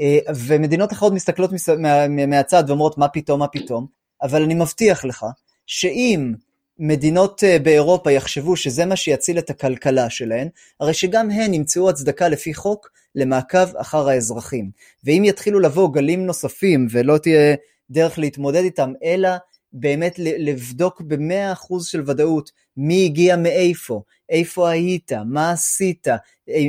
[SPEAKER 3] אה, ומדינות אחרות מסתכלות מה, מהצד ואומרות מה פתאום, מה פתאום, אבל אני מבטיח לך שאם מדינות אה, באירופה יחשבו שזה מה שיציל את הכלכלה שלהן, הרי שגם הן ימצאו הצדקה לפי חוק למעקב אחר האזרחים. ואם יתחילו לבוא גלים נוספים ולא תהיה דרך להתמודד איתם, אלא באמת לבדוק במאה אחוז של ודאות מי הגיע מאיפה, איפה היית, מה עשית,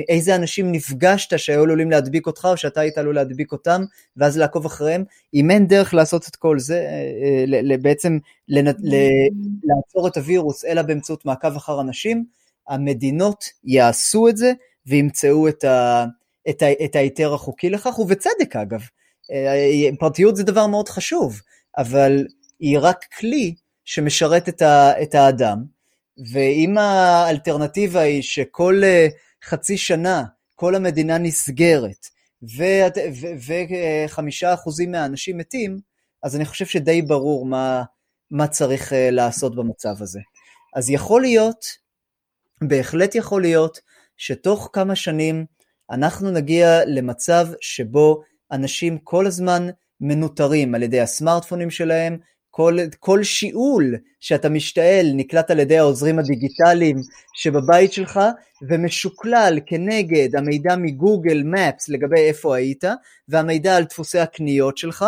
[SPEAKER 3] איזה אנשים נפגשת שהיו עלולים להדביק אותך או שאתה היית עלול להדביק אותם, ואז לעקוב אחריהם. אם אין דרך לעשות את כל זה, אה, אה, בעצם לעצור את הווירוס אלא באמצעות מעקב אחר אנשים, המדינות יעשו את זה וימצאו את, ה, את, ה, את ההיתר החוקי לכך, ובצדק אגב. אה, פרטיות זה דבר מאוד חשוב, אבל היא רק כלי שמשרת את, ה, את האדם, ואם האלטרנטיבה היא שכל אה, חצי שנה כל המדינה נסגרת, וחמישה אחוזים מהאנשים מתים, אז אני חושב שדי ברור מה, מה צריך אה, לעשות במצב הזה. אז יכול להיות, בהחלט יכול להיות, שתוך כמה שנים אנחנו נגיע למצב שבו אנשים כל הזמן מנוטרים על ידי הסמארטפונים שלהם, כל, כל שיעול שאתה משתעל נקלט על ידי העוזרים הדיגיטליים שבבית שלך ומשוקלל כנגד המידע מגוגל מפס לגבי איפה היית והמידע על דפוסי הקניות שלך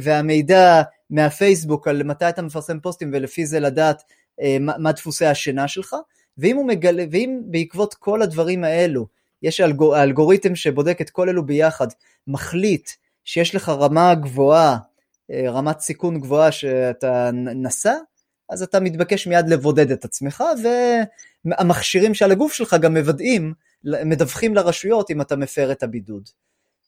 [SPEAKER 3] והמידע מהפייסבוק על מתי אתה מפרסם פוסטים ולפי זה לדעת אה, מה, דפוסי השינה שלך. ואם, מגלה, ואם בעקבות כל הדברים האלו יש אלגור, אלגוריתם שבודק את כל אלו ביחד מחליט שיש לך רמה גבוהה רמת סיכון גבוהה שאתה נשא, אז אתה מתבקש מיד לבודד את עצמך, והמכשירים שעל הגוף שלך גם מוודאים, מדווחים לרשויות אם אתה מפר את הבידוד.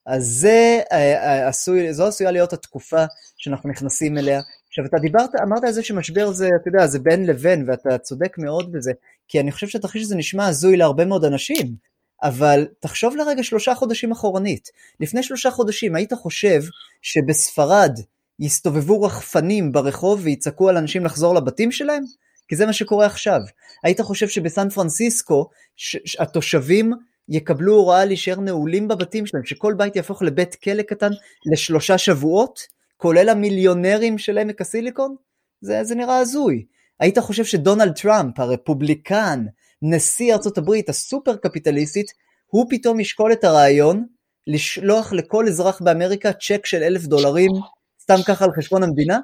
[SPEAKER 3] אז זה אה, אה, עשוי, זו עשויה להיות התקופה שאנחנו נכנסים אליה. עכשיו אתה דיברת, אמרת על זה שמשבר זה, אתה יודע, זה בין לבין, ואתה צודק מאוד בזה, כי אני חושב שהתרחיש הזה נשמע הזוי להרבה מאוד אנשים, אבל תחשוב לרגע שלושה חודשים אחורנית. לפני שלושה חודשים היית חושב שבספרד יסתובבו רחפנים ברחוב ויצעקו על אנשים לחזור לבתים שלהם? כי זה מה שקורה עכשיו. היית חושב שבסן פרנסיסקו ש- התושבים יקבלו הוראה להישאר נעולים בבתים שלהם, שכל בית יהפוך לבית כלא קטן לשלושה שבועות, כולל המיליונרים של עמק הסיליקון? זה, זה נראה הזוי. היית חושב שדונלד טראמפ, הרפובליקן, נשיא ארצות הברית הסופר קפיטליסטית, הוא פתאום ישקול את הרעיון לשלוח לכל אזרח באמריקה צ'ק של אלף דולרים סתם ככה על חשבון המדינה,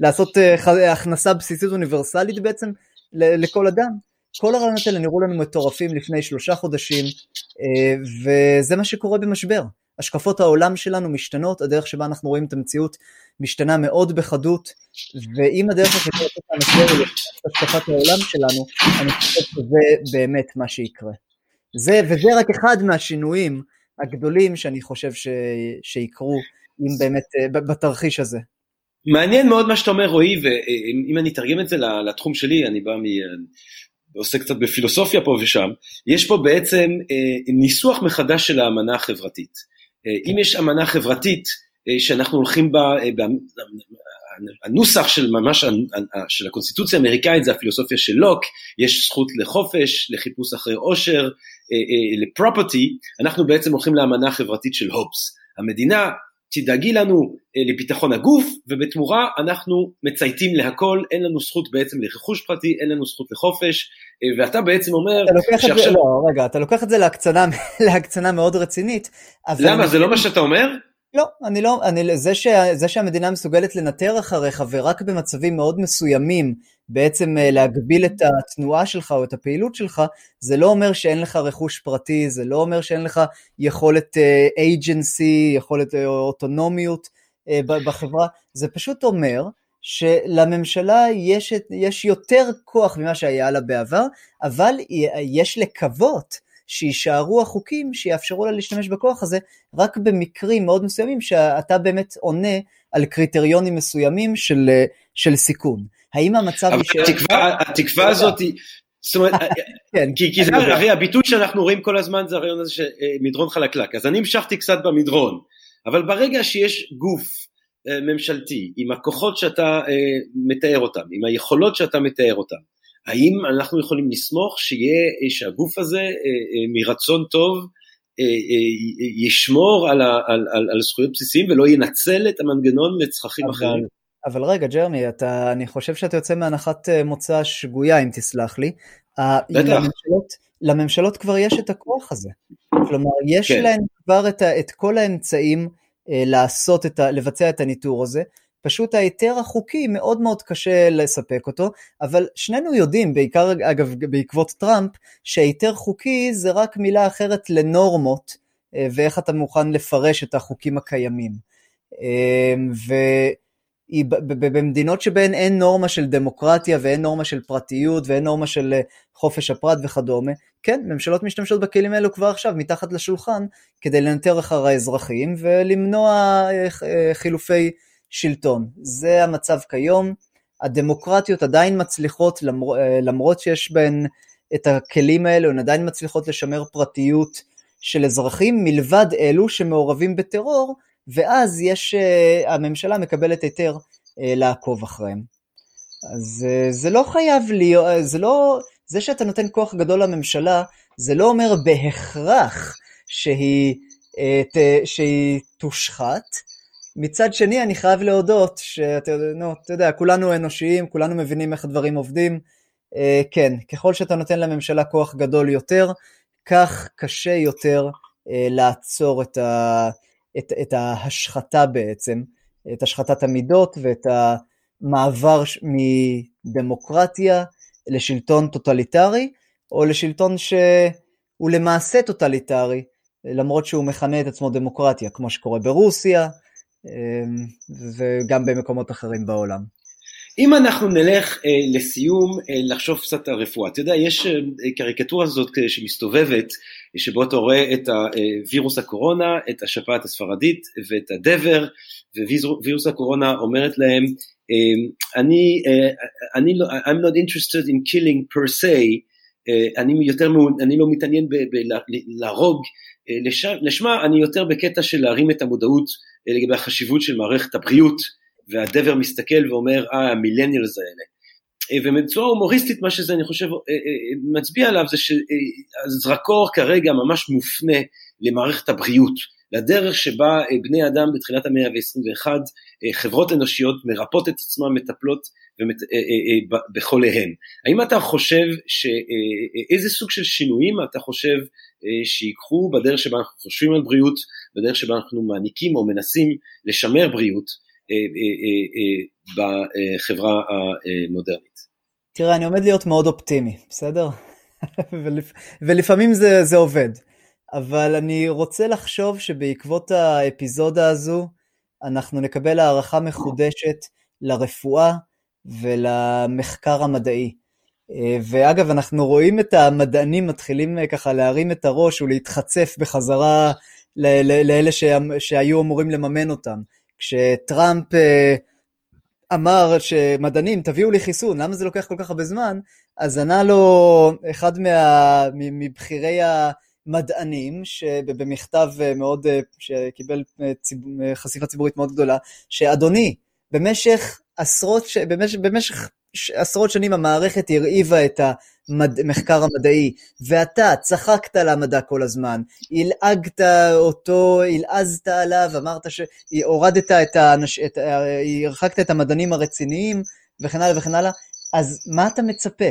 [SPEAKER 3] לעשות uh, הכנסה בסיסית אוניברסלית בעצם לכל אדם. כל הרעיונות האלה נראו לנו מטורפים לפני שלושה חודשים, uh, וזה מה שקורה במשבר. השקפות העולם שלנו משתנות, הדרך שבה אנחנו רואים את המציאות משתנה מאוד בחדות, ואם הדרך הזאת לתת למשבר היא השקפת העולם שלנו, אני חושב שזה באמת מה שיקרה. זה, וזה רק אחד מהשינויים הגדולים שאני חושב ש, שיקרו אם באמת, אה, בתרחיש הזה.
[SPEAKER 2] מעניין מאוד מה שאתה אומר רועי, ואם אני אתרגם את זה לתחום שלי, אני בא מ... עושה קצת בפילוסופיה פה ושם, יש פה בעצם אה, ניסוח מחדש של האמנה החברתית. אה, אם יש אמנה חברתית שאנחנו הולכים בה, הנוסח של ממש, של הקונסטיטוציה האמריקאית זה הפילוסופיה של לוק, יש זכות לחופש, לחיפוש אחרי עושר, לפרופרטי, אנחנו בעצם הולכים לאמנה החברתית של הופס. המדינה תדאגי לנו אה, לביטחון הגוף, ובתמורה אנחנו מצייתים להכל, אין לנו זכות בעצם לרכוש פרטי, אין לנו זכות לחופש, אה, ואתה בעצם אומר...
[SPEAKER 3] אתה לוקח שעכשיו... את זה, לא, רגע, אתה לוקח את זה להקצנה, להקצנה מאוד רצינית.
[SPEAKER 2] למה, זה לא מה שאתה אומר?
[SPEAKER 3] לא, אני לא, אני, זה, ש, זה שהמדינה מסוגלת לנטר אחריך ורק במצבים מאוד מסוימים בעצם אה, להגביל את התנועה שלך או את הפעילות שלך, זה לא אומר שאין לך רכוש פרטי, זה לא אומר שאין לך יכולת אה, יכולת אה, אוטונומיות, בחברה, זה פשוט אומר שלממשלה יש, יש יותר כוח ממה שהיה לה בעבר, אבל יש לקוות שיישארו החוקים שיאפשרו לה להשתמש בכוח הזה רק במקרים מאוד מסוימים שאתה באמת עונה על קריטריונים מסוימים של, של סיכון. האם המצב
[SPEAKER 2] יישאר... התקווה, התקווה הזאת היא... זאת אומרת, כן, כי, כי זה הרי הביטוי שאנחנו רואים כל הזמן זה הרעיון הזה של מדרון חלקלק, אז אני המשכתי קצת במדרון, אבל ברגע שיש גוף אה, ממשלתי עם הכוחות שאתה אה, מתאר אותם, עם היכולות שאתה מתאר אותם, האם אנחנו יכולים לסמוך שיהיה, שהגוף הזה אה, מרצון טוב ישמור על, על, על, על זכויות בסיסיים ולא ינצל את המנגנון לצרכים אחרים?
[SPEAKER 3] אבל רגע, ג'רמי, אתה, אני חושב שאתה יוצא מהנחת מוצא שגויה, אם תסלח לי. בטח. לממשלות, לממשלות כבר יש את הכוח הזה. כלומר, יש כן. להן כבר את, את כל האמצעים אה, לעשות את ה, לבצע את הניטור הזה, פשוט ההיתר החוקי מאוד מאוד קשה לספק אותו, אבל שנינו יודעים, בעיקר אגב בעקבות טראמפ, שהיתר חוקי זה רק מילה אחרת לנורמות, אה, ואיך אתה מוכן לפרש את החוקים הקיימים. אה, ובמדינות שבהן אין נורמה של דמוקרטיה ואין נורמה של פרטיות ואין נורמה של חופש הפרט וכדומה, כן, ממשלות משתמשות בכלים האלו כבר עכשיו מתחת לשולחן כדי לנטר אחר האזרחים ולמנוע אה, אה, חילופי שלטון. זה המצב כיום. הדמוקרטיות עדיין מצליחות, למר, אה, למרות שיש בהן את הכלים האלו, הן עדיין מצליחות לשמר פרטיות של אזרחים, מלבד אלו שמעורבים בטרור, ואז יש, הממשלה מקבלת היתר לעקוב אחריהם. אז זה לא חייב להיות, זה לא, זה שאתה נותן כוח גדול לממשלה, זה לא אומר בהכרח שהיא, אה, ת, שהיא תושחת. מצד שני, אני חייב להודות שאתה נו, אתה יודע, כולנו אנושיים, כולנו מבינים איך הדברים עובדים. אה, כן, ככל שאתה נותן לממשלה כוח גדול יותר, כך קשה יותר אה, לעצור את, ה, את, את ההשחתה בעצם, את השחתת המידות ואת המעבר מדמוקרטיה לשלטון טוטליטרי, או לשלטון שהוא למעשה טוטליטרי, למרות שהוא מכנה את עצמו דמוקרטיה, כמו שקורה ברוסיה, אמ, וגם במקומות אחרים בעולם.
[SPEAKER 2] אם אנחנו נלך אה, לסיום אה, לחשוב קצת על רפואה, אתה יודע, יש אה, קריקטורה הזאת אה, שמסתובבת, שבו אתה רואה את וירוס הקורונה, את השפעת הספרדית ואת הדבר, ווירוס הקורונה אומרת להם, אמ, אני, אה, אני לא, I'm not interested in killing per se, אה, אני יותר, אני לא מתעניין בלהרוג אה, לשמה, אני יותר בקטע של להרים את המודעות לגבי החשיבות של מערכת הבריאות, והדבר מסתכל ואומר, אה, המילניאלס האלה. ובצורה הומוריסטית מה שזה אני חושב מצביע עליו זה שהזרקור כרגע ממש מופנה למערכת הבריאות. לדרך שבה אה, בני אדם בתחילת המאה ה-21, אה, חברות אנושיות מרפאות את עצמן, מטפלות ומת, אה, בחוליהן. האם אתה חושב, ש, איזה סוג של שינויים אתה חושב שיקחו בדרך שבה אנחנו חושבים על בריאות, בדרך שבה אנחנו מעניקים או מנסים לשמר בריאות בחברה המודרנית?
[SPEAKER 3] תראה, אני עומד להיות מאוד אופטימי, בסדר? ולפעמים זה, זה עובד. אבל אני רוצה לחשוב שבעקבות האפיזודה הזו אנחנו נקבל הערכה מחודשת לרפואה ולמחקר המדעי. ואגב, אנחנו רואים את המדענים מתחילים ככה להרים את הראש ולהתחצף בחזרה לאלה שהיו אמורים לממן אותם. כשטראמפ אה, אמר שמדענים תביאו לי חיסון, למה זה לוקח כל כך הרבה זמן? אז ענה לו אחד מה, מבכירי מדענים שבמכתב אה, מאוד, אה, שקיבל ציב, חשיפה ציבורית מאוד גדולה, שאדוני, במשך עשרות, במשך, במשך עשרות שנים המערכת הרעיבה את המחקר המדעי, ואתה צחקת על המדע כל הזמן, הלעגת אותו, הלעזת עליו, אמרת שהורדת את האנש... את... הרחקת את המדענים הרציניים, וכן הלאה וכן הלאה, אז מה אתה מצפה?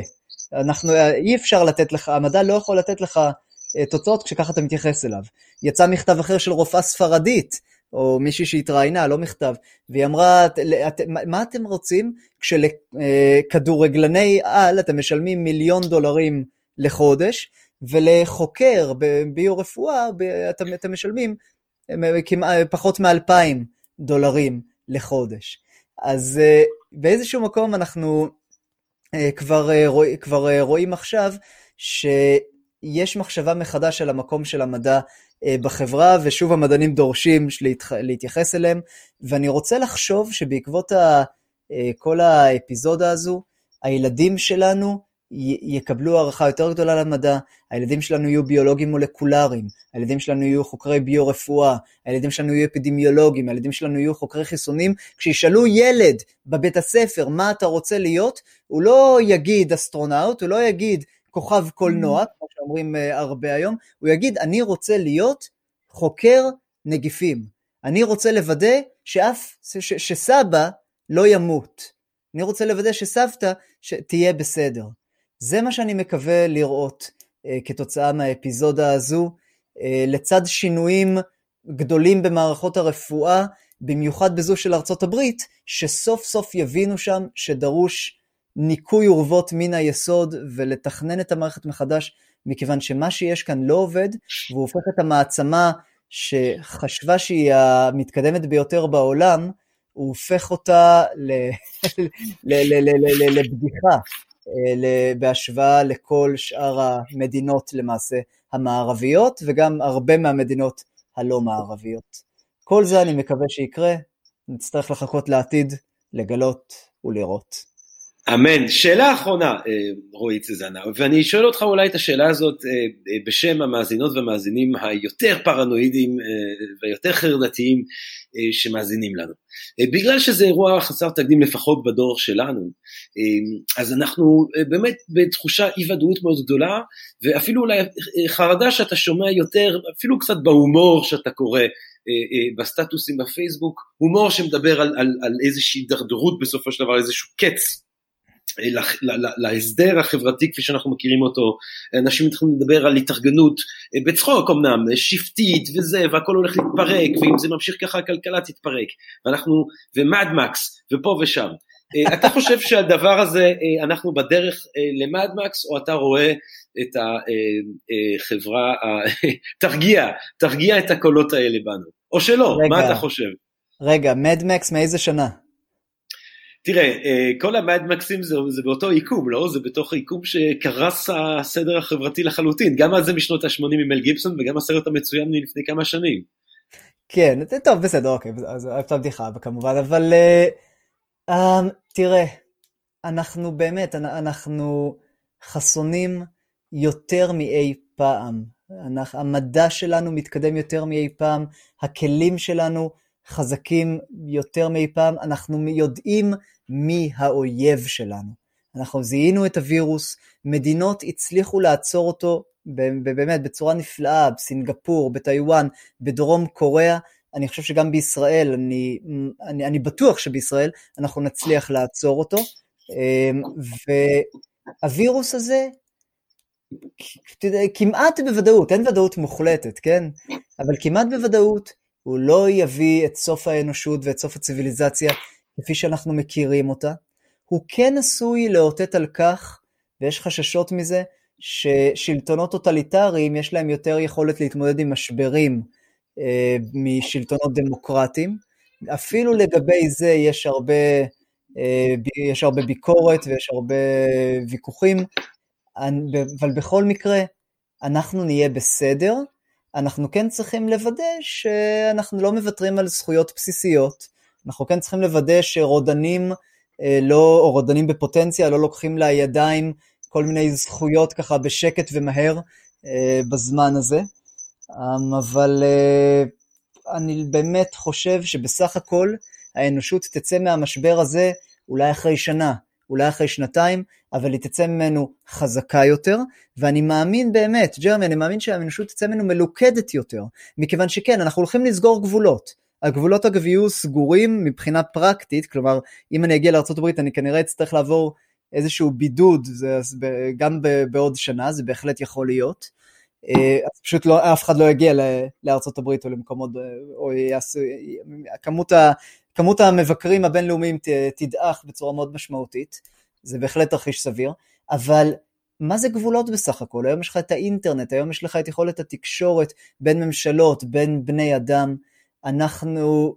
[SPEAKER 3] אנחנו, אי אפשר לתת לך, המדע לא יכול לתת לך אה, תוצאות כשככה אתה מתייחס אליו. יצא מכתב אחר של רופאה ספרדית, או מישהי שהתראיינה, לא מכתב, והיא אמרה, את, מה אתם רוצים כשלכדורגלני על אתם משלמים מיליון דולרים לחודש, ולחוקר בביו-רפואה אתם, אתם משלמים אה, כמעט פחות מאלפיים דולרים לחודש. אז uh, באיזשהו מקום אנחנו כבר, רוא, כבר רואים עכשיו שיש מחשבה מחדש על המקום של המדע uh, בחברה, ושוב המדענים דורשים. להתייחס אליהם, ואני רוצה לחשוב שבעקבות ה... uh, כל האפיזודה הזו, הילדים שלנו יקבלו הערכה יותר גדולה למדע, הילדים שלנו יהיו ביולוגים מולקולריים, הילדים שלנו יהיו חוקרי ביו-רפואה, הילדים שלנו יהיו אפידמיולוגים, הילדים שלנו יהיו חוקרי חיסונים. כשישאלו ילד בבית הספר מה אתה רוצה להיות, הוא לא יגיד אסטרונאוט, הוא לא יגיד כוכב קולנוע, כמו שאומרים אה, הרבה היום, הוא יגיד אני רוצה להיות חוקר נגיפים. אני רוצה לוודא שאף, ש, שסבא לא ימות. אני רוצה לוודא שסבתא תהיה בסדר. זה מה שאני מקווה לראות uh, כתוצאה מהאפיזודה הזו, uh, לצד שינויים גדולים במערכות הרפואה, במיוחד בזו של ארצות הברית, שסוף סוף יבינו שם שדרוש ניקוי אורוות מן היסוד ולתכנן את המערכת מחדש, מכיוון שמה שיש כאן לא עובד, והוא הופך את המעצמה שחשבה שהיא המתקדמת ביותר בעולם, הוא הופך אותה לבדיחה. אה, בהשוואה לכל שאר המדינות למעשה המערביות וגם הרבה מהמדינות הלא מערביות. כל זה אני מקווה שיקרה, נצטרך לחכות לעתיד, לגלות ולראות.
[SPEAKER 2] אמן. שאלה אחרונה, אה, רועי צזנה, ואני שואל אותך אולי את השאלה הזאת אה, אה, בשם המאזינות והמאזינים היותר פרנואידים ויותר חרדתיים שמאזינים לנו. בגלל שזה אירוע חסר תקדים לפחות בדור שלנו, אז אנחנו באמת בתחושה אי ודאות מאוד גדולה, ואפילו אולי חרדה שאתה שומע יותר, אפילו קצת בהומור שאתה קורא בסטטוסים בפייסבוק, הומור שמדבר על, על, על איזושהי הידרדרות בסופו של דבר, איזשהו קץ להסדר החברתי כפי שאנחנו מכירים אותו, אנשים מתחילים לדבר על התארגנות אה, בצחוק אמנם, שבטית וזה, והכל הולך להתפרק, ואם זה ממשיך ככה הכלכלה תתפרק, ואנחנו, ומדמקס, ופה ושם. אה, אתה חושב שהדבר הזה, אה, אנחנו בדרך למדמקס, או אתה רואה את החברה, תרגיע, תרגיע את הקולות האלה בנו, או שלא, רגע, מה אתה חושב?
[SPEAKER 3] רגע, מדמקס מאיזה שנה?
[SPEAKER 2] תראה, אה, כל המדמקסים זה, זה באותו עיקום, לא? זה בתוך עיקום שקרס הסדר החברתי לחלוטין. גם על זה משנות ה-80 עם מל גיבסון וגם הסרט המצוין מלפני כמה שנים.
[SPEAKER 3] כן, טוב, בסדר, אוקיי, אז הייתה בדיחה כמובן, אבל uh, uh, תראה, אנחנו באמת, אנחנו חסונים יותר מאי פעם. אנחנו, המדע שלנו מתקדם יותר מאי פעם, הכלים שלנו חזקים יותר מאי פעם, אנחנו יודעים מי האויב שלנו. אנחנו זיהינו את הווירוס, מדינות הצליחו לעצור אותו באמת בצורה נפלאה, בסינגפור, בטיוואן, בדרום קוריאה, אני חושב שגם בישראל, אני, אני, אני בטוח שבישראל אנחנו נצליח לעצור אותו, אמ, והווירוס הזה, כמעט בוודאות, אין ודאות מוחלטת, כן? אבל כמעט בוודאות הוא לא יביא את סוף האנושות ואת סוף הציוויליזציה כפי שאנחנו מכירים אותה. הוא כן עשוי לאותת על כך, ויש חששות מזה, ששלטונות טוטליטריים יש להם יותר יכולת להתמודד עם משברים אה, משלטונות דמוקרטיים. אפילו לגבי זה יש הרבה, אה, יש הרבה ביקורת ויש הרבה ויכוחים, אבל בכל מקרה, אנחנו נהיה בסדר, אנחנו כן צריכים לוודא שאנחנו לא מוותרים על זכויות בסיסיות, אנחנו כן צריכים לוודא שרודנים אה, לא, או רודנים בפוטנציה לא לוקחים לידיים כל מיני זכויות ככה בשקט ומהר אה, בזמן הזה. אמ, אבל אה, אני באמת חושב שבסך הכל האנושות תצא מהמשבר הזה אולי אחרי שנה, אולי אחרי שנתיים, אבל היא תצא ממנו חזקה יותר, ואני מאמין באמת, ג'רמי, אני מאמין שהאנושות תצא ממנו מלוכדת יותר, מכיוון שכן, אנחנו הולכים לסגור גבולות. הגבולות אגב יהיו סגורים מבחינה פרקטית, כלומר, אם אני אגיע לארה"ב אני כנראה אצטרך לעבור איזשהו בידוד, זה, גם בעוד שנה, זה בהחלט יכול להיות. אה, אז פשוט לא, אף אחד לא יגיע הברית או למקומות, או יעשו, כמות, ה, כמות המבקרים הבינלאומיים תדעך בצורה מאוד משמעותית, זה בהחלט תרחיש סביר, אבל מה זה גבולות בסך הכל? היום יש לך את האינטרנט, היום יש לך את יכולת התקשורת בין ממשלות, בין בני אדם, אנחנו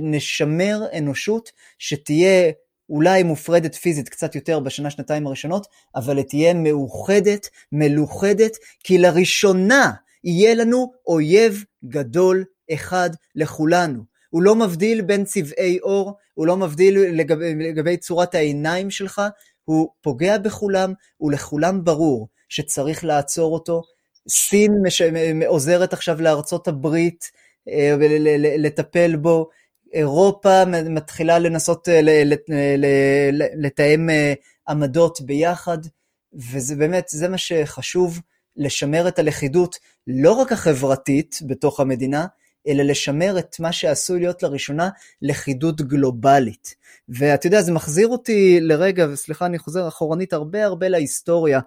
[SPEAKER 3] נשמר אנושות שתהיה אולי מופרדת פיזית קצת יותר בשנה שנתיים הראשונות, אבל היא תהיה מאוחדת, מלוכדת, כי לראשונה יהיה לנו אויב גדול אחד לכולנו. הוא לא מבדיל בין צבעי עור, הוא לא מבדיל לגבי, לגבי צורת העיניים שלך, הוא פוגע בכולם, ולכולם ברור שצריך לעצור אותו. סין מש... עוזרת עכשיו לארצות הברית אה, לטפל בו, אירופה מתחילה לנסות אה, לתאם אה, עמדות ביחד, וזה באמת, זה מה שחשוב, לשמר את הלכידות, לא רק החברתית בתוך המדינה, אלא לשמר את מה שעשוי להיות לראשונה לכידות גלובלית. ואתה יודע, זה מחזיר אותי לרגע, וסליחה, אני חוזר אחורנית הרבה הרבה להיסטוריה,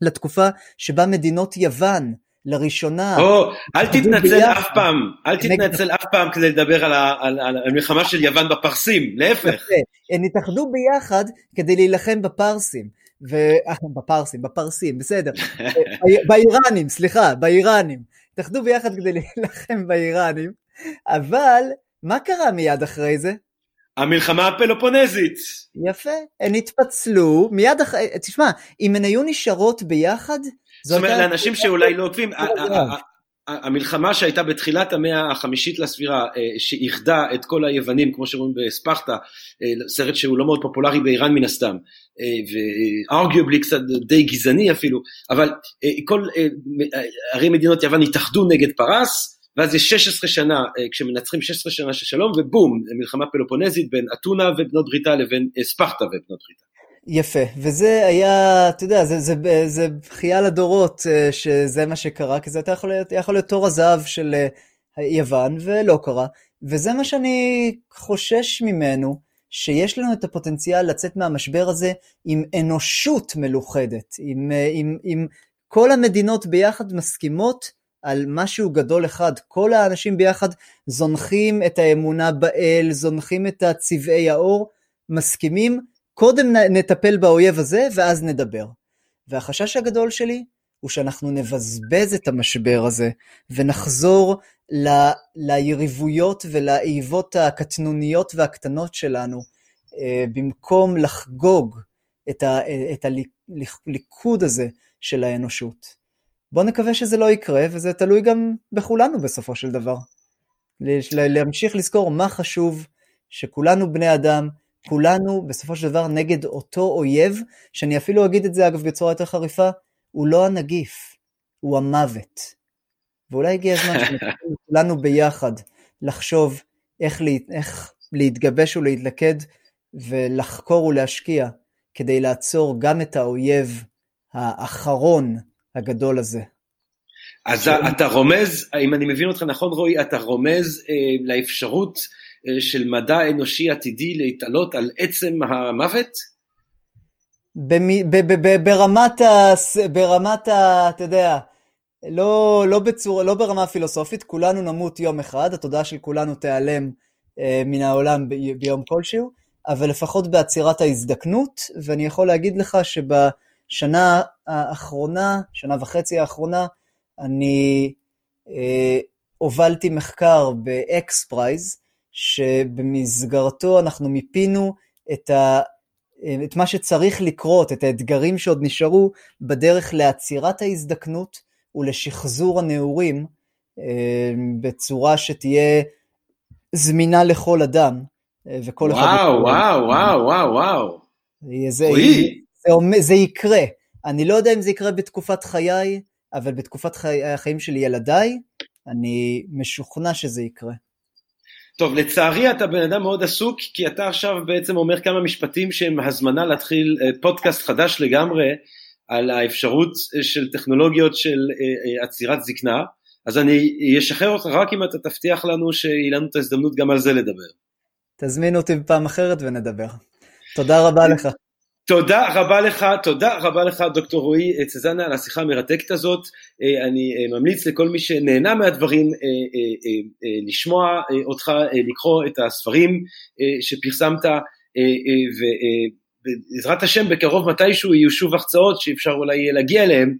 [SPEAKER 3] לתקופה שבה מדינות יוון לראשונה.
[SPEAKER 2] או, אל תתנצל אף פעם, אל תתנצל אף פעם כדי לדבר על המלחמה של יוון בפרסים, להפך.
[SPEAKER 3] הם התאחדו ביחד כדי להילחם בפרסים. ו... בפרסים, בפרסים, בסדר. באיראנים, סליחה, באיראנים. התאחדו ביחד כדי להילחם באיראנים, אבל מה קרה מיד אחרי זה?
[SPEAKER 2] המלחמה הפלופונזית.
[SPEAKER 3] יפה, הן התפצלו, מיד אחרי, תשמע, אם הן היו נשארות ביחד,
[SPEAKER 2] זאת אומרת, לאנשים שאולי לא עוקבים, המלחמה שהייתה בתחילת המאה החמישית לספירה, אה, שאיחדה את כל היוונים, כמו שרואים בספרטה, אה, סרט שהוא לא מאוד פופולרי באיראן מן הסתם, אה, וארגובלי קצת די גזעני אפילו, אבל כל ערי מדינות יוון התאחדו נגד פרס, ואז יש 16 שנה, כשמנצחים 16 שנה של שלום, ובום, מלחמה פלופונזית בין אתונה ובנות בריתה לבין ספרטה ובנות בריתה.
[SPEAKER 3] יפה, וזה היה, אתה יודע, זה, זה, זה זה בכייה לדורות אה, שזה מה שקרה, כי זה היה יכול להיות, יכול להיות תור הזהב של אה, יוון, ולא קרה, וזה מה שאני חושש ממנו, שיש לנו את הפוטנציאל לצאת מהמשבר הזה עם אנושות מלוכדת, עם, אה, עם, עם כל המדינות ביחד מסכימות על משהו גדול אחד, כל האנשים ביחד זונחים את האמונה באל, זונחים את הצבעי האור, מסכימים, קודם נטפל באויב הזה ואז נדבר. והחשש הגדול שלי הוא שאנחנו נבזבז את המשבר הזה ונחזור ל, ליריבויות ולאיבות הקטנוניות והקטנות שלנו אה, במקום לחגוג את, ה, את הליכוד הזה של האנושות. בוא נקווה שזה לא יקרה וזה תלוי גם בכולנו בסופו של דבר. להמשיך לזכור מה חשוב, שכולנו בני אדם, כולנו בסופו של דבר נגד אותו אויב, שאני אפילו אגיד את זה אגב בצורה יותר חריפה, הוא לא הנגיף, הוא המוות. ואולי הגיע הזמן שכולנו ביחד לחשוב איך, לה, איך להתגבש ולהתלכד ולחקור ולהשקיע כדי לעצור גם את האויב האחרון הגדול הזה.
[SPEAKER 2] אז אתה רומז, אם אני מבין אותך נכון רועי, אתה רומז אה, לאפשרות אה, של מדע אנושי עתידי להתעלות על עצם המוות?
[SPEAKER 3] ברמת, ברמת ה... אתה יודע, לא, לא, בצור, לא ברמה פילוסופית, כולנו נמות יום אחד, התודעה של כולנו תיעלם אה, מן העולם ביום כלשהו, אבל לפחות בעצירת ההזדקנות, ואני יכול להגיד לך שבשנה האחרונה, שנה וחצי האחרונה, אני אה, הובלתי מחקר ב XPRIZE, שבמסגרתו אנחנו מיפינו את, ה, את מה שצריך לקרות, את האתגרים שעוד נשארו בדרך לעצירת ההזדקנות ולשחזור הנעורים אה, בצורה שתהיה זמינה לכל אדם.
[SPEAKER 2] אה, וכל וואו, אחד... וואו, וואו, וואו, וואו.
[SPEAKER 3] זה, זה, זה יקרה. אני לא יודע אם זה יקרה בתקופת חיי, אבל בתקופת חי... החיים של ילדיי, אני משוכנע שזה יקרה.
[SPEAKER 2] טוב, לצערי אתה בן אדם מאוד עסוק, כי אתה עכשיו בעצם אומר כמה משפטים שהם הזמנה להתחיל אה, פודקאסט חדש לגמרי על האפשרות אה, של טכנולוגיות של אה, עצירת זקנה, אז אני אשחרר אותך רק אם אתה תבטיח לנו שיהיה לנו את ההזדמנות גם על זה לדבר.
[SPEAKER 3] תזמין אותי בפעם אחרת ונדבר. תודה רבה לך.
[SPEAKER 2] תודה רבה לך, תודה רבה לך דוקטור רועי צזנה על השיחה המרתקת הזאת. אה, אני אה, ממליץ לכל מי שנהנה מהדברים אה, לשמוע אותך לקרוא את הספרים שפרסמת בעזרת השם בקרוב מתישהו יהיו שוב החצאות שאפשר אולי להגיע אליהם, אה,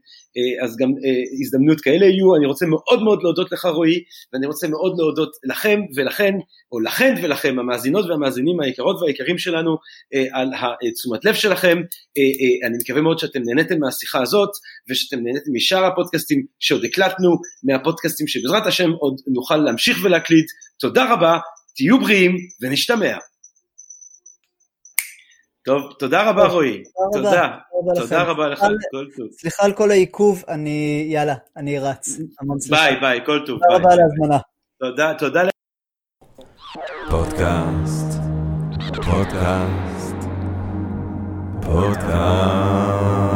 [SPEAKER 2] אז גם אה, הזדמנות כאלה יהיו, אני רוצה מאוד מאוד להודות לך רועי, ואני רוצה מאוד להודות לכם ולכן, או לכן ולכם, המאזינות והמאזינים היקרות והיקרים שלנו, אה, על תשומת לב שלכם, אני מקווה מאוד שאתם נהניתם מהשיחה הזאת, ושאתם נהניתם משאר הפודקאסטים שעוד הקלטנו, מהפודקאסטים שבעזרת השם עוד נוכל להמשיך ולהקליט, תודה רבה, תהיו בריאים ונשתמע. טוב, תודה רבה רועי, תודה, תודה רבה לך, כל טוב.
[SPEAKER 3] סליחה על כל העיכוב, אני, יאללה, אני רץ.
[SPEAKER 2] ביי, ביי, כל טוב.
[SPEAKER 3] תודה רבה על ההזמנה.
[SPEAKER 2] תודה, תודה.
[SPEAKER 1] פודקאסט, פודקאסט, פודקאסט.